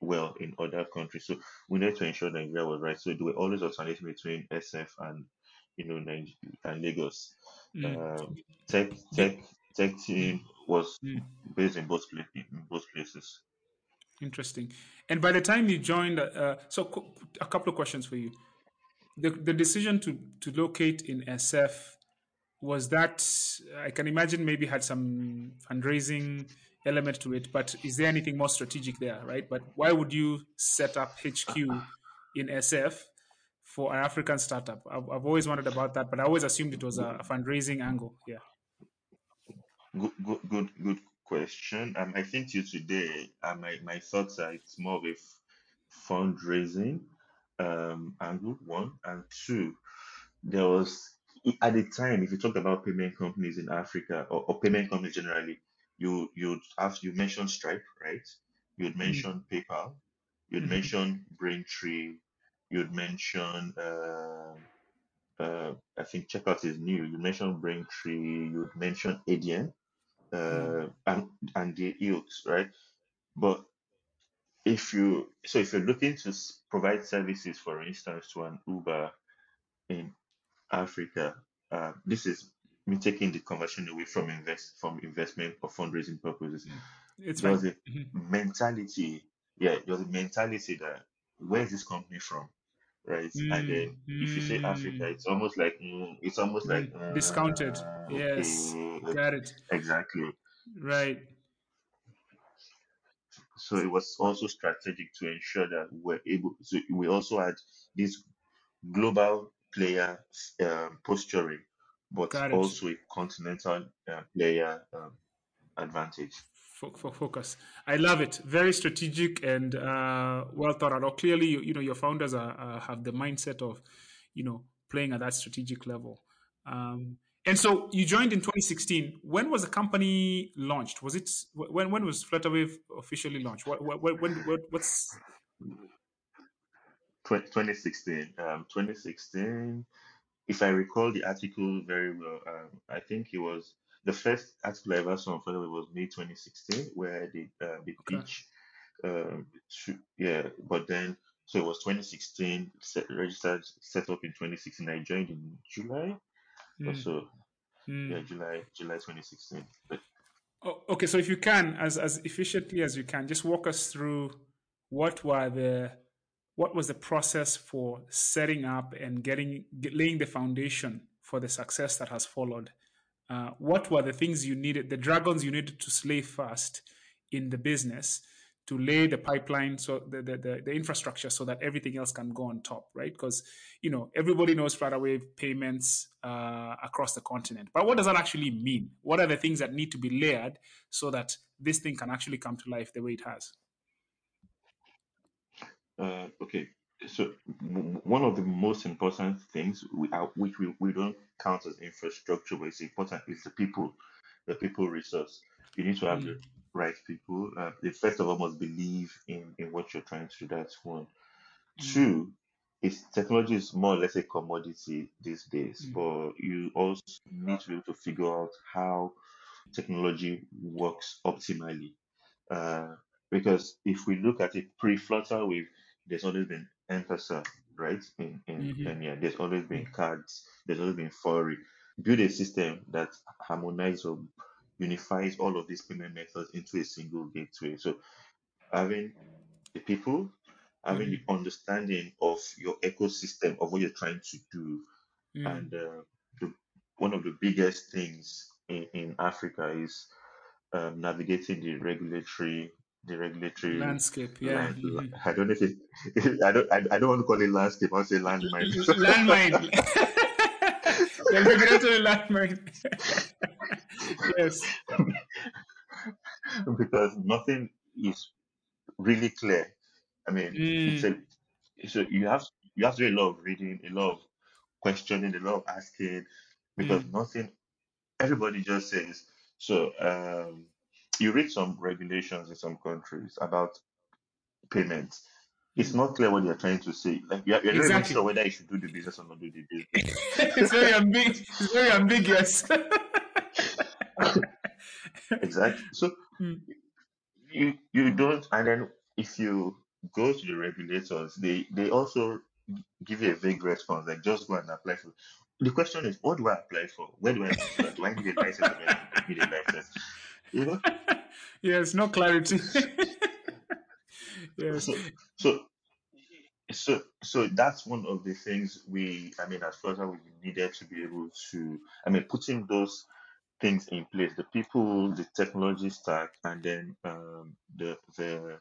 well in other countries. So we need to ensure Nigeria was right. So we always alternating between SF and you know and Lagos. Mm. Um, tech tech tech mm. team was Mm. based in both pla- in both places. Interesting. And by the time you joined, uh, so co- a couple of questions for you. The the decision to to locate in SF was that I can imagine maybe had some fundraising element to it, but is there anything more strategic there, right? But why would you set up HQ in SF for an African startup? I've, I've always wondered about that, but I always assumed it was a, a fundraising angle. Yeah. Good good good good question. Um, I think you today, uh, my my thoughts are it's more of a fundraising um angle one and two. there was at the time if you talk about payment companies in africa or, or payment companies generally you you'd have you mentioned stripe right? You'd Mm, mention paypal. You'd mhm, mention braintree. You'd mention uh, uh, i think checkout is new. You mentioned braintree. You'd mention Adyen uh, and and the ilks right? But if you so if you're looking to provide services for instance to an uber in Africa. Uh, this is me taking the conversion away from invest from investment or fundraising purposes. mm. It's There was a Mhm, mentality, yeah, there was a mentality that where is this company from, right? And then if you say Africa, mm, it's almost like mm, it's almost like mm. Discounted. uh, Yes. Got it. exactly. Right. So it was also strategic to ensure that we're able. So we also had this global player um, posturing, but Got it. also a continental uh, player um, advantage. Fo- fo- focus. I love it. Very strategic and uh, well thought out. Or clearly, you, you know, your founders are, uh, have the mindset of, you know, playing at that strategic level. Um, and so you joined in 2016. When was the company launched? Was it when? When was Flutterwave officially launched? What? What? what when? What, what's? 2016, um, 2016. If I recall the article very well, um, I think it was the first article I ever saw on Federal was May 2016, where they uh, they Okay. pitch, um, yeah. But then, so it was 2016, set, registered, set up in 2016. I joined in July or Mm, so. Yeah, mm. July, July 2016. But Oh, okay, so if you can, as as efficiently as you can, just walk us through what were the what was the process for setting up and getting get, laying the foundation for the success that has followed. Uh, what were the things you needed, the dragons you needed to slay first in the business to lay the pipeline, so the the, the, the infrastructure, so that everything else can go on top, right? Because you know everybody knows Flutterwave payments uh, across the continent, but what does that actually mean? What are the things that need to be layered so that this thing can actually come to life the way it has? Uh, okay, so w- one of the most important things we are, which we, we don't count as infrastructure, but it's important, is the people, the people resource. You need to have the Mm, right people. Uh, they first of all must believe in in what you're trying to do. That's one. mm, Two, is technology is more or less a commodity these days, mm, but you also need to be able to figure out how technology works optimally. Uh, because if we look at it pre-Flutter there's always been M-Pesa, right? In in mhm, Kenya, there's always been cards, there's always been Fawry. Build a system that harmonizes or unifies all of these payment methods into a single gateway. So having the people, having the mhm, understanding of your ecosystem of what you're trying to do, mm. and uh, the, one of the biggest things in, in Africa is um, navigating the regulatory the regulatory Landscape, yeah. land. mhm. I don't know if it, I don't I, I don't want to call it landscape. I'll say landmine. Landmine. the regulatory landmine. yes. because nothing is really clear. I mean, it's Mm, a so you have you have to do a lot of reading, a lot of questioning, a lot of asking, because mm, nothing. Everybody just says so. Um, you read some regulations in some countries about payments. It's not clear what they're trying to say. Like you're, you're not even sure whether you should do the business or not do the business. it's very ambig- It's very ambiguous. Exactly. So Mm, you you don't, and then if you go to the regulators, they they also give you a vague response, like just go and apply for. The question is, what do I apply for? Where do I apply for? Do I need a license do I need a license? You know. yes, no clarity. yes. So so so so that's one of the things we, I mean, as far as we needed to be able to, I mean, putting those things in place, the people, the technology stack, and then um, the the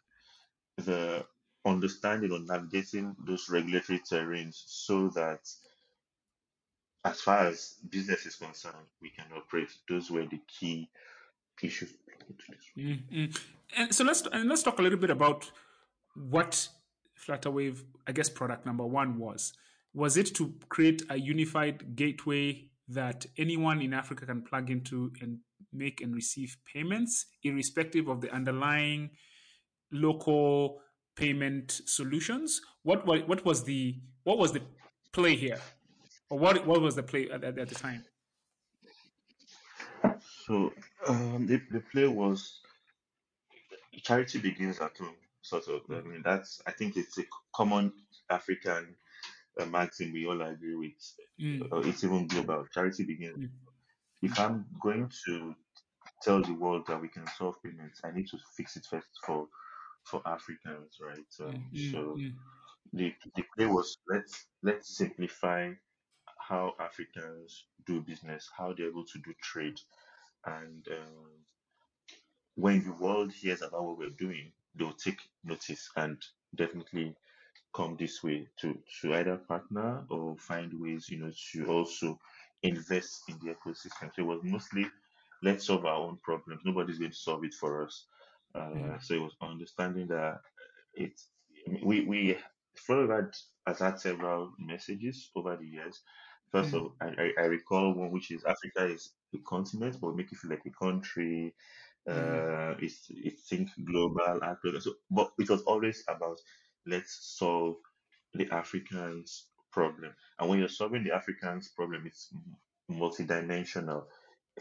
the understanding of navigating those regulatory terrains so that as far as business is concerned, we can operate. Those were the key issues. Mm, mm. And so let's and let's talk a little bit about what Flutterwave, I guess, product number one was. Was it to create a unified gateway that anyone in Africa can plug into and make and receive payments, irrespective of the underlying local payment solutions? What wa- what was the what was the play here, or what what was the play at, at, at the time? So um, the, the play was charity begins at home, sort of. I mean, that's I think it's a common African uh, maxim we all agree with. Mm, Uh, it's even global. Charity begins. mm, If I'm going to tell the world that we can solve payments, I need to fix it first for for Africans, right? mm, Um, mm, so mm, the the play was let's let's simplify how Africans do business, how they're able to do trade, and um, when the world hears about what we're doing, they'll take notice and definitely come this way to to either partner or find ways, you know, to also invest in the ecosystem. So it was mostly let's solve our own problems. Nobody's going to solve it for us. mm, Uh, so it was understanding that it's we we Flutter has had several messages over the years. First mm, of I, I I recall one which is Africa is a continent, but make it feel like a country. mm, Uh, it's it's think global, Africa. So, but it was always about let's solve the Africans' problem. And when you're solving the Africans' problem, it's multidimensional.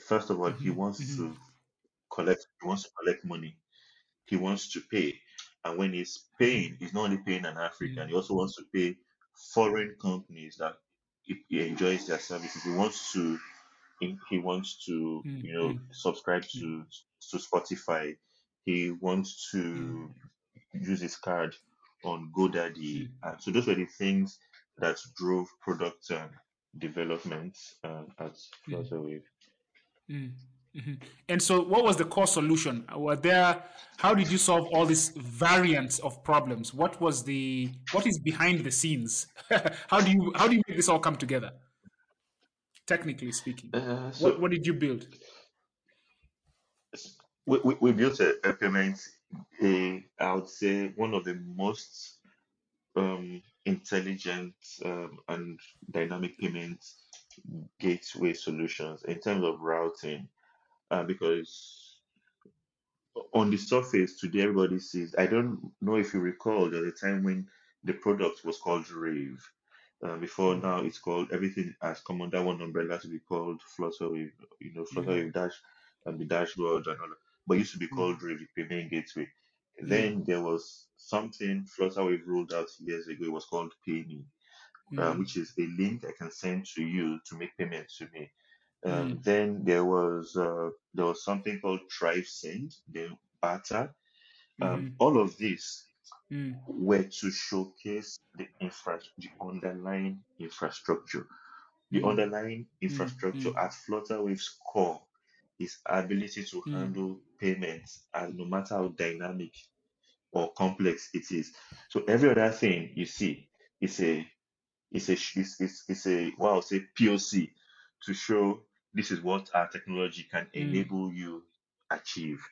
First of all, he mhm, wants to collect. He wants to collect money he wants to pay. And when he's paying, he's not only paying an African, mm, he also wants to pay foreign companies that he, he enjoys their services. He wants to he, he wants to mm, you know mm, subscribe to to Spotify. He wants to use his card on GoDaddy, mm, and so those were the things that drove product um, development um, at Flutterwave. mm, mhm. And so, what was the core solution? Were there? How did you solve all these variants of problems? What was the? What is behind the scenes? how do you? How do you make this all come together? Technically speaking, Uh, what what did you build? we, we, we built a, a payment, a, I would say one of the most um, intelligent um, and dynamic payment gateway solutions in terms of routing. Uh, because on the surface, today everybody sees. I don't know if you recall, there was a time when the product was called Rave. Uh, before Mm, now, it's called everything has come under one umbrella to be called Flutterwave. You know, mm, Flutterwave Dash and the dashboard and all that. But it used to be mm, called Rave, the payment gateway. Then there was something Flutter Flutterwave rolled out years ago. It was called PayMe, uh, which is a link I can send to you to make payments to me. Um, mm, then there was uh, there was something called Thrive Send, then Barter. Um, mhm, all of these mm, were to showcase the infra the underlying infrastructure. The mm, underlying mm, infrastructure mm, at Flutterwave's core is ability to mm, handle payments, and no matter how dynamic or complex it is. So every other thing you see is a is a is, is, is a what I'll say POC to show this is what our technology can mm, enable you achieve.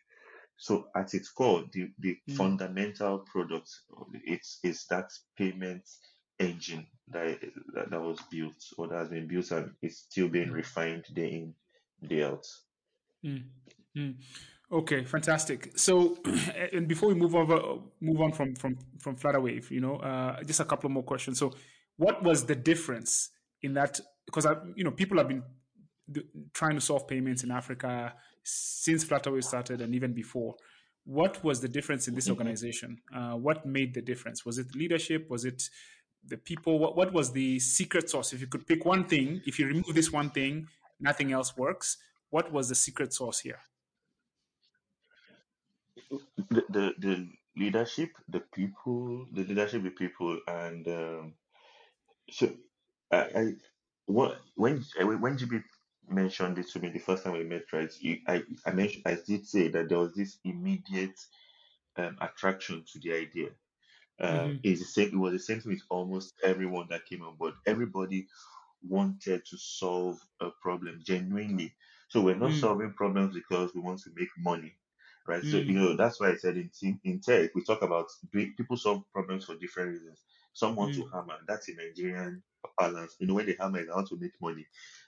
So at its core, the, the Mm, fundamental product it's is that payment engine that, that that was built or that has been built and it's still being mm, refined day in, day out. mm, mm. Okay, fantastic. So, and before we move over, move on from from from Flutterwave, you know, uh, just a couple more questions. So, what was the difference in that? Because I, you know, people have been d- trying to solve payments in Africa since Flutterwave started and even before. What was the difference in this Mhm. organization? Uh, what made the difference? Was it leadership? Was it the people? What, what was the secret sauce? If you could pick one thing, if you remove this one thing, nothing else works. What was the secret sauce here? The, the the leadership, the people, the leadership, the people, and um, so I, I what when when GB mentioned it to me the first time we met, right? You, I I mentioned I did say that there was this immediate um, attraction to the idea. Uh, hmm it's the same. It was the same thing with almost everyone that came on board. Everybody wanted to solve a problem genuinely. So we're not Mm, solving problems because we want to make money, right? So you mm, know that's why I said in in tech we talk about people solve problems for different reasons. Some want to mm, hammer. That's a Nigerian balance. You know when they hammer, they want to make money.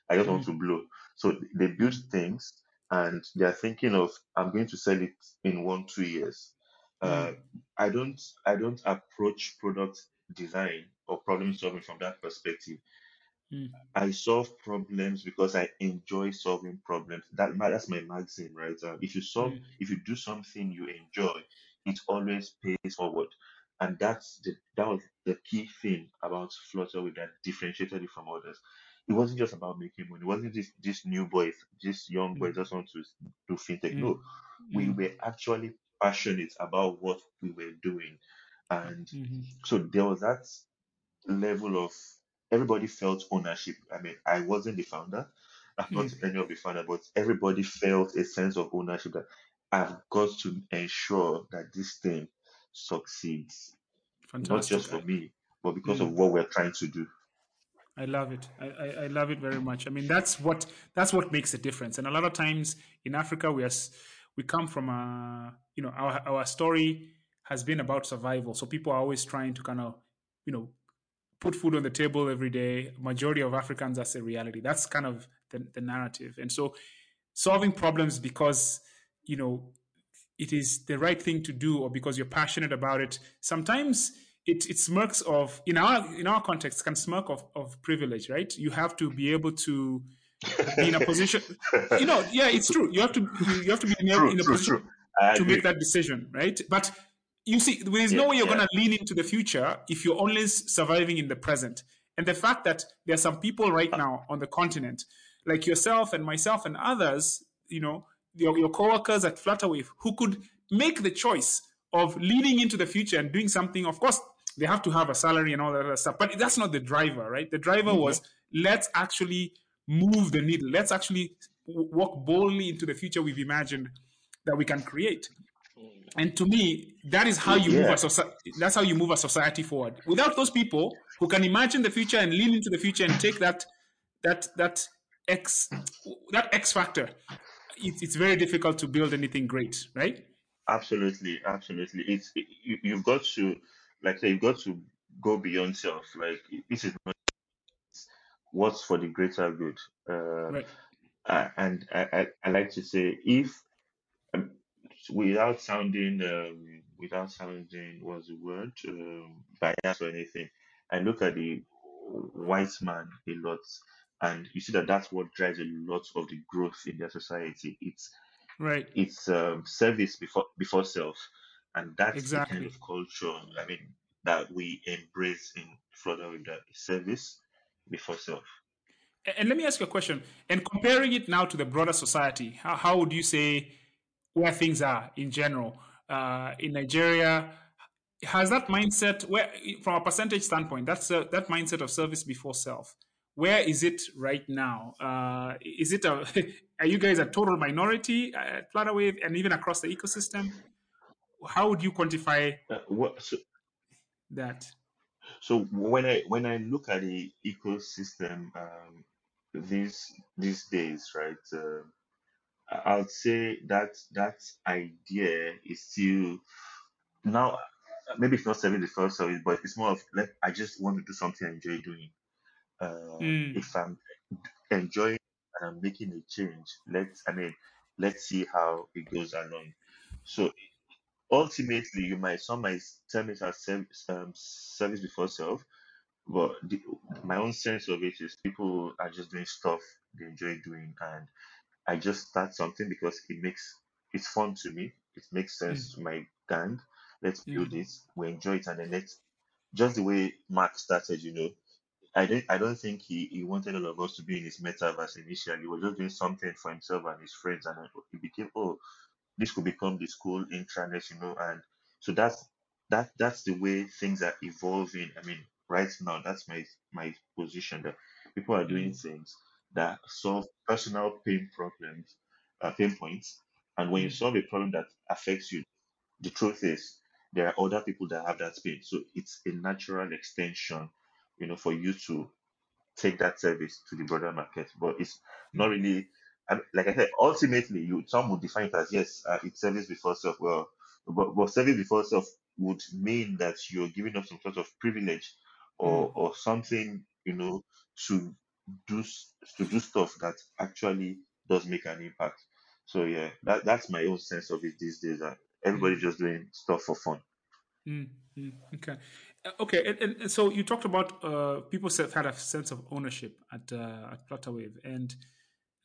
I just want mm, to blow. So they build things and they are thinking of I'm going to sell it in one two years. Uh, mm, I don't I don't approach product design or problem solving from that perspective. mm, I solve problems because I enjoy solving problems. That that's my maxim, right? Uh, if you solve, mm, if you do something you enjoy, it always pays forward, and that's the that was the key thing about Flutterwave that differentiated it from others. It wasn't just about making money. It wasn't this this new boys, this young boys mm, just want to do fintech. mm, No, we mm, were actually passionate about what we were doing, and mhm, so there was that level of everybody felt ownership. I mean, I wasn't the founder, I'm not mm. any of the founder, but everybody felt a sense of ownership that I've got to ensure that this thing succeeds, not just for me, but because of mm, what we're trying to do. I love it. I, I, I love it very much. I mean, that's what that's what makes a difference. And a lot of times in Africa, we are we come from a you know our our story has been about survival. So people are always trying to kind of you know put food on the table every day. Majority of Africans, that's a reality. That's kind of the, the narrative. And so solving problems because you know it is the right thing to do or because you're passionate about it. Sometimes it, it smirks of in our in our context can smirk of, of privilege right? You have to be able to be in a position you know yeah it's true. You have to you have to be in a, true, in a true, position true. To make that decision right? But you see there's Yeah, no way you're gonna lean into the future if you're only surviving in the present. And the fact that there are some people right Uh, now on the continent like yourself and myself and others you know your, your coworkers at flutterwave who could make the choice of leaning into the future and doing something. Of course they have to have a salary and all that other stuff but that's not the driver right? The driver was mhm. let's actually move the needle. Let's actually walk boldly into the future we've imagined that we can create. And to me that is how you move a Yeah, society that's how you move a society forward. Without those people who can imagine the future and lean into the future and take that that that x that x factor it's, it's very difficult to build anything great right absolutely, absolutely. It's it, you, you've got to, like you've got to go beyond self. Like this is not what's for the greater good. Uh, right and I, I, I like to say if um, without sounding um, without sounding what's the word um, bias or anything, I look at the white man a lot, and you see that that's what drives a lot of the growth in their society. It's right. it's um, service before before self, and that's the kind of culture I mean that we embrace in Flutter with that service before self. and let me ask you a question. And comparing it now to the broader society how, how would you say where things are in general? Uh, in nigeria has that mindset where from a percentage standpoint that's a, that mindset of service before self where is it right now uh, is it a are you guys a total minority at flutterwave and even across the ecosystem how would you quantify Uh, what, so, that So when I when I look at the ecosystem um, these these days, right? Uh, I would say that that idea is still now maybe it's not serving the first service, but it's more of like I just want to do something I enjoy doing. Uh, Mm, if I'm enjoying and I'm making a change, let's I mean let's see how it goes along. So ultimately, you might some might term it as service, um, service before self, but the, my own sense of it is people are just doing stuff they enjoy doing, and I just start something because it makes it's fun to me. It makes mm, sense to my gang. Let's mm, build it. We enjoy it, and then let's just the way Mark started. You know, I don't I don't think he, he wanted all of us to be in his metaverse initially. He was just doing something for himself and his friends, and then it became oh this could become the school intranet, you know, and so that's that that's the way things are evolving. I mean, right now, that's my my position that people are doing mm, things that solve personal pain problems, uh, pain points, and when you mm, solve a problem that affects you, the truth is there are other people that have that pain. So it's a natural extension, you know, for you to take that service to the broader market. But it's not really, like I said, ultimately, you some would define it as yes, uh, it's service before self. Well, but, but service before self would mean that you're giving up some sort of privilege mm, or or something, you know, to do s- to do stuff that actually does make an impact. So yeah, that that's my own sense of it these days. Uh, everybody mm, just doing stuff for fun. mm, mm. Okay. Uh, Okay. And, and, and so you talked about uh, people have had a sense of ownership at uh, at Flutterwave, and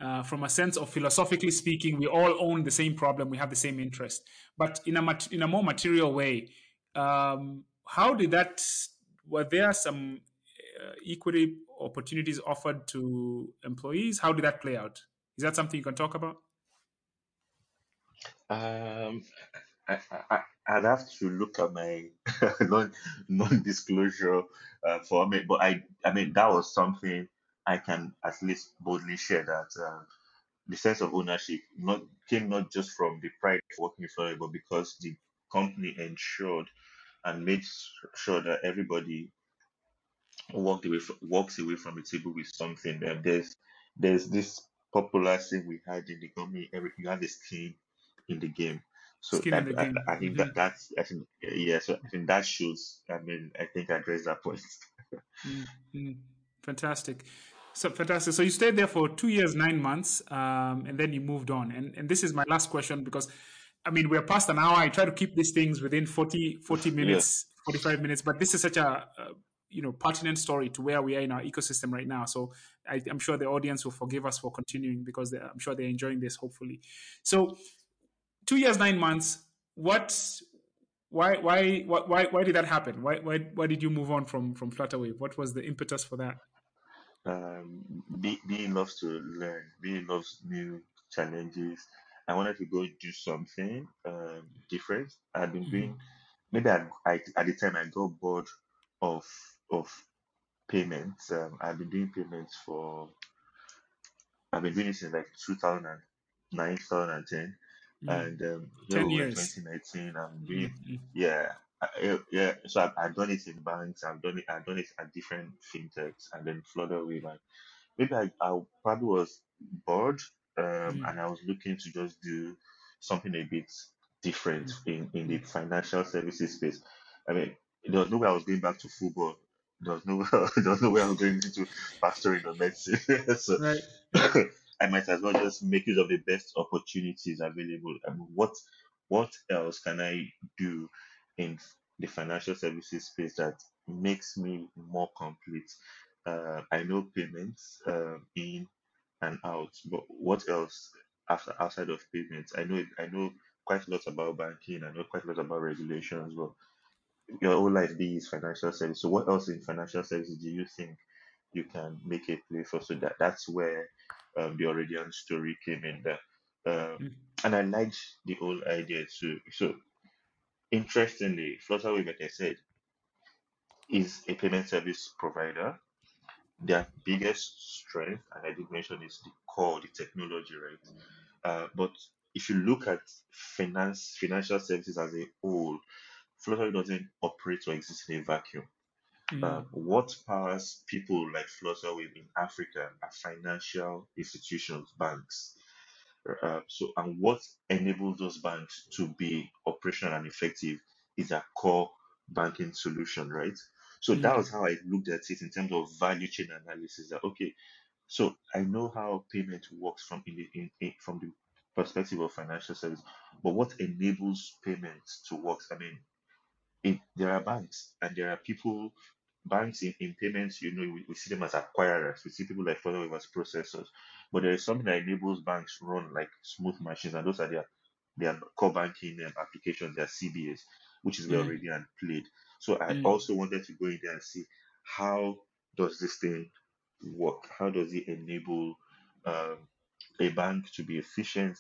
uh, from a sense of philosophically speaking, we all own the same problem, we have the same interest, but in a mat- in a more material way. Um, how did that? Were there some uh, equity opportunities offered to employees? How did that play out? Is that something you can talk about? Um, I'd have to look at my non non-disclosure uh, for me, but I I mean that was something I can at least boldly share that uh, the sense of ownership not came not just from the pride of working for it, but because the company ensured and made sure that everybody walked away from, walks away from the table with something. There's there's this popular thing we had in the company. Every you have a skin in the game. So Skin in I, I, think hmm that that's I think yeah. So I think that shows. I mean, I think I addressed that point. mm mm. Fantastic. So fantastic. So you stayed there for two years, nine months, um, and then you moved on. And and this is my last question because, I mean, we're past an hour. I try to keep these things within 40, 40 Yeah. minutes, forty five minutes. But this is such a, a you know pertinent story to where we are in our ecosystem right now. So I, I'm sure the audience will forgive us for continuing because I'm sure they're enjoying this. Hopefully, so two years, nine months. What? Why? Why? Why? Why, why did that happen? Why, why? Why did you move on from from Flutterwave? What was the impetus for that? Um, be, Biyi loves to learn. Biyi loves new challenges. I wanted to go do something um, different. I've been doing Mhm. maybe I, I at the time I got bored of of payments. Um, I've been doing payments for I've been doing it since like 2009, 2010, Mm. And um, here Ten we were years. 2019. I'm doing Mm, yeah, I, yeah. So I've, I've done it in banks. I've done it. I've done it at different fintechs, and then Flutterwave. And maybe I, I probably was bored, um, mm, and I was looking to just do something a bit different mm, in in the mm, financial services space. I mean, there was no way I was going back to football. There was no there was no way I was going into pastoring or medicine. so Right. I might as well just make use of the best opportunities available. I mean, what what else can I do in the financial services space that makes me more complete? Uh, I know payments um, in and out, but what else after outside of payments? I know I know quite a lot about banking. I know quite a lot about regulations, but your whole life is financial service. So what else in financial services do you think you can make a play for? So that that's where um, the Aurelian story came in there. Um, Mm, and I liked the whole idea too. So interestingly, Flutterwave, like I said, is a payment service provider. Their biggest strength, and I did mention, is the core, the technology, right? Uh, but if you look at finance, financial services as a whole, Flutterwave doesn't operate or exist in a vacuum mm, Uh, what powers people like Flutterwave in Africa are financial institutions, banks. Uh, so, and what enables those banks to be operational and effective is a core banking solution, right? So that was how I looked at it in terms of value chain analysis. That okay, so I know how payment works from in the in, in from the perspective of financial service, but what enables payments to work? I mean, it, there are banks and there are people banks in, in payments you know we, we see them as acquirers. We see people like Flutter as processors. But there is something that enables banks to run like smooth machines and those are their their core banking um, applications. Their cbas which is where mm, Aurelian played. So i mm, also wanted to go in there and see how does this thing work? How does it enable um, a bank to be efficient?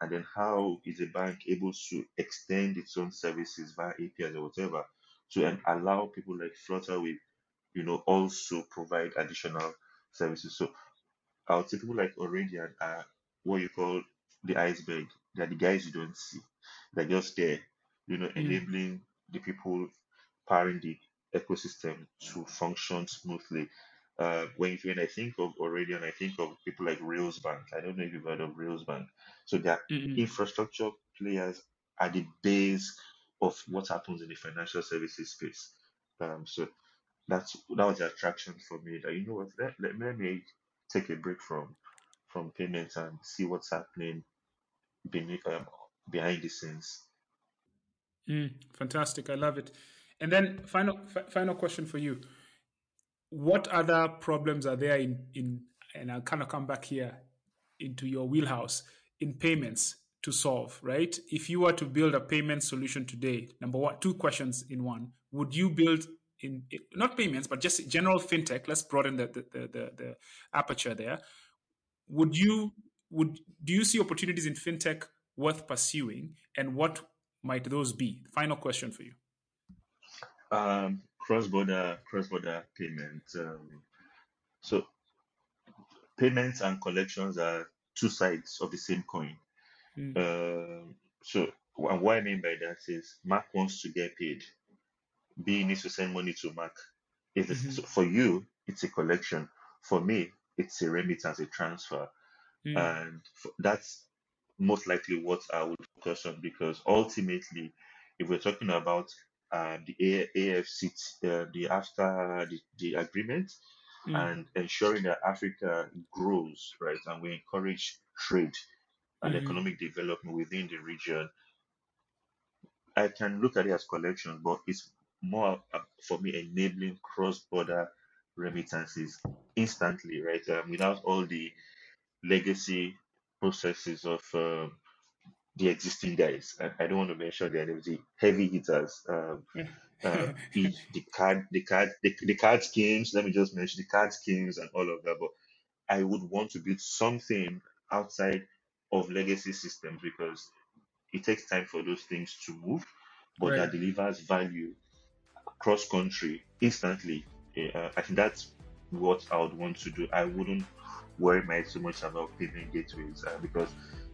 And then how is a bank able to extend its own services via APIs or whatever to allow people like Flutterwave, you know, also provide additional services. So I would say people like Aurelian are what you call the iceberg. They're the guys you don't see. They're just there, you know, mm, enabling the people powering the ecosystem to function smoothly. Uh, when, when I think of Aurelian, I think of people like Railsbank. I don't know if you've heard of Railsbank. So they're mm, infrastructure players at the base of what happens in the financial services space. Um, so that's that was the attraction for me. That you know what, let, let, me take a break from from payments and see what's happening beneath um, behind the scenes. mm. Fantastic. I love it. And then final fi- final question for you. What other problems are there in in and I'll kind of come back here into your wheelhouse in payments to solve, right? If you were to build a payment solution today, number one, two questions in one. Would you build in not payments, but just general fintech? Let's broaden the the, the, the, the aperture there. Would you would do you see opportunities in fintech worth pursuing, and what might those be? Final question for you. Um, cross-border cross-border payment. Um, so payments and collections are two sides of the same coin. Mm, Um, so wh- what I mean by that is Mark wants to get paid. B needs to send money to Mark. It's, mhm, so for you, it's a collection. For me, it's a remittance, a transfer, mm, and f that's most likely what I would focus on because ultimately, if we're talking about uh, the A- AFC, uh, the after the, the agreement, mm, and ensuring that Africa grows, right, and we encourage trade and mhm, economic development within the region, I can look at it as collection, but it's more uh, for me enabling cross-border remittances instantly, right? Um, without all the legacy processes of um, the existing guys. I, I don't want to mention their names, the heavy hitters. Um, uh, each the card, the card, the, the card schemes. Let me just mention the card schemes and all of that. But I would want to build something outside of legacy systems because it takes time for those things to move, but right. that delivers value cross country instantly. Uh, I think that's what I would want to do. I wouldn't worry my so much about payment gateways uh, because,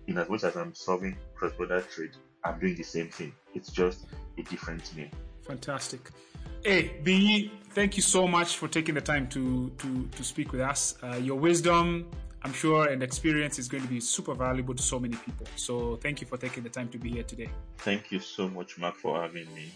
in as much as I'm solving cross border trade, I'm doing the same thing. It's just a different name. Fantastic. Hey, B, thank you so much for taking the time to to to speak with us. Uh, your wisdom, I'm sure, and experience is going to be super valuable to so many people. So thank you for taking the time to be here today. Thank you so much, Mark, for having me.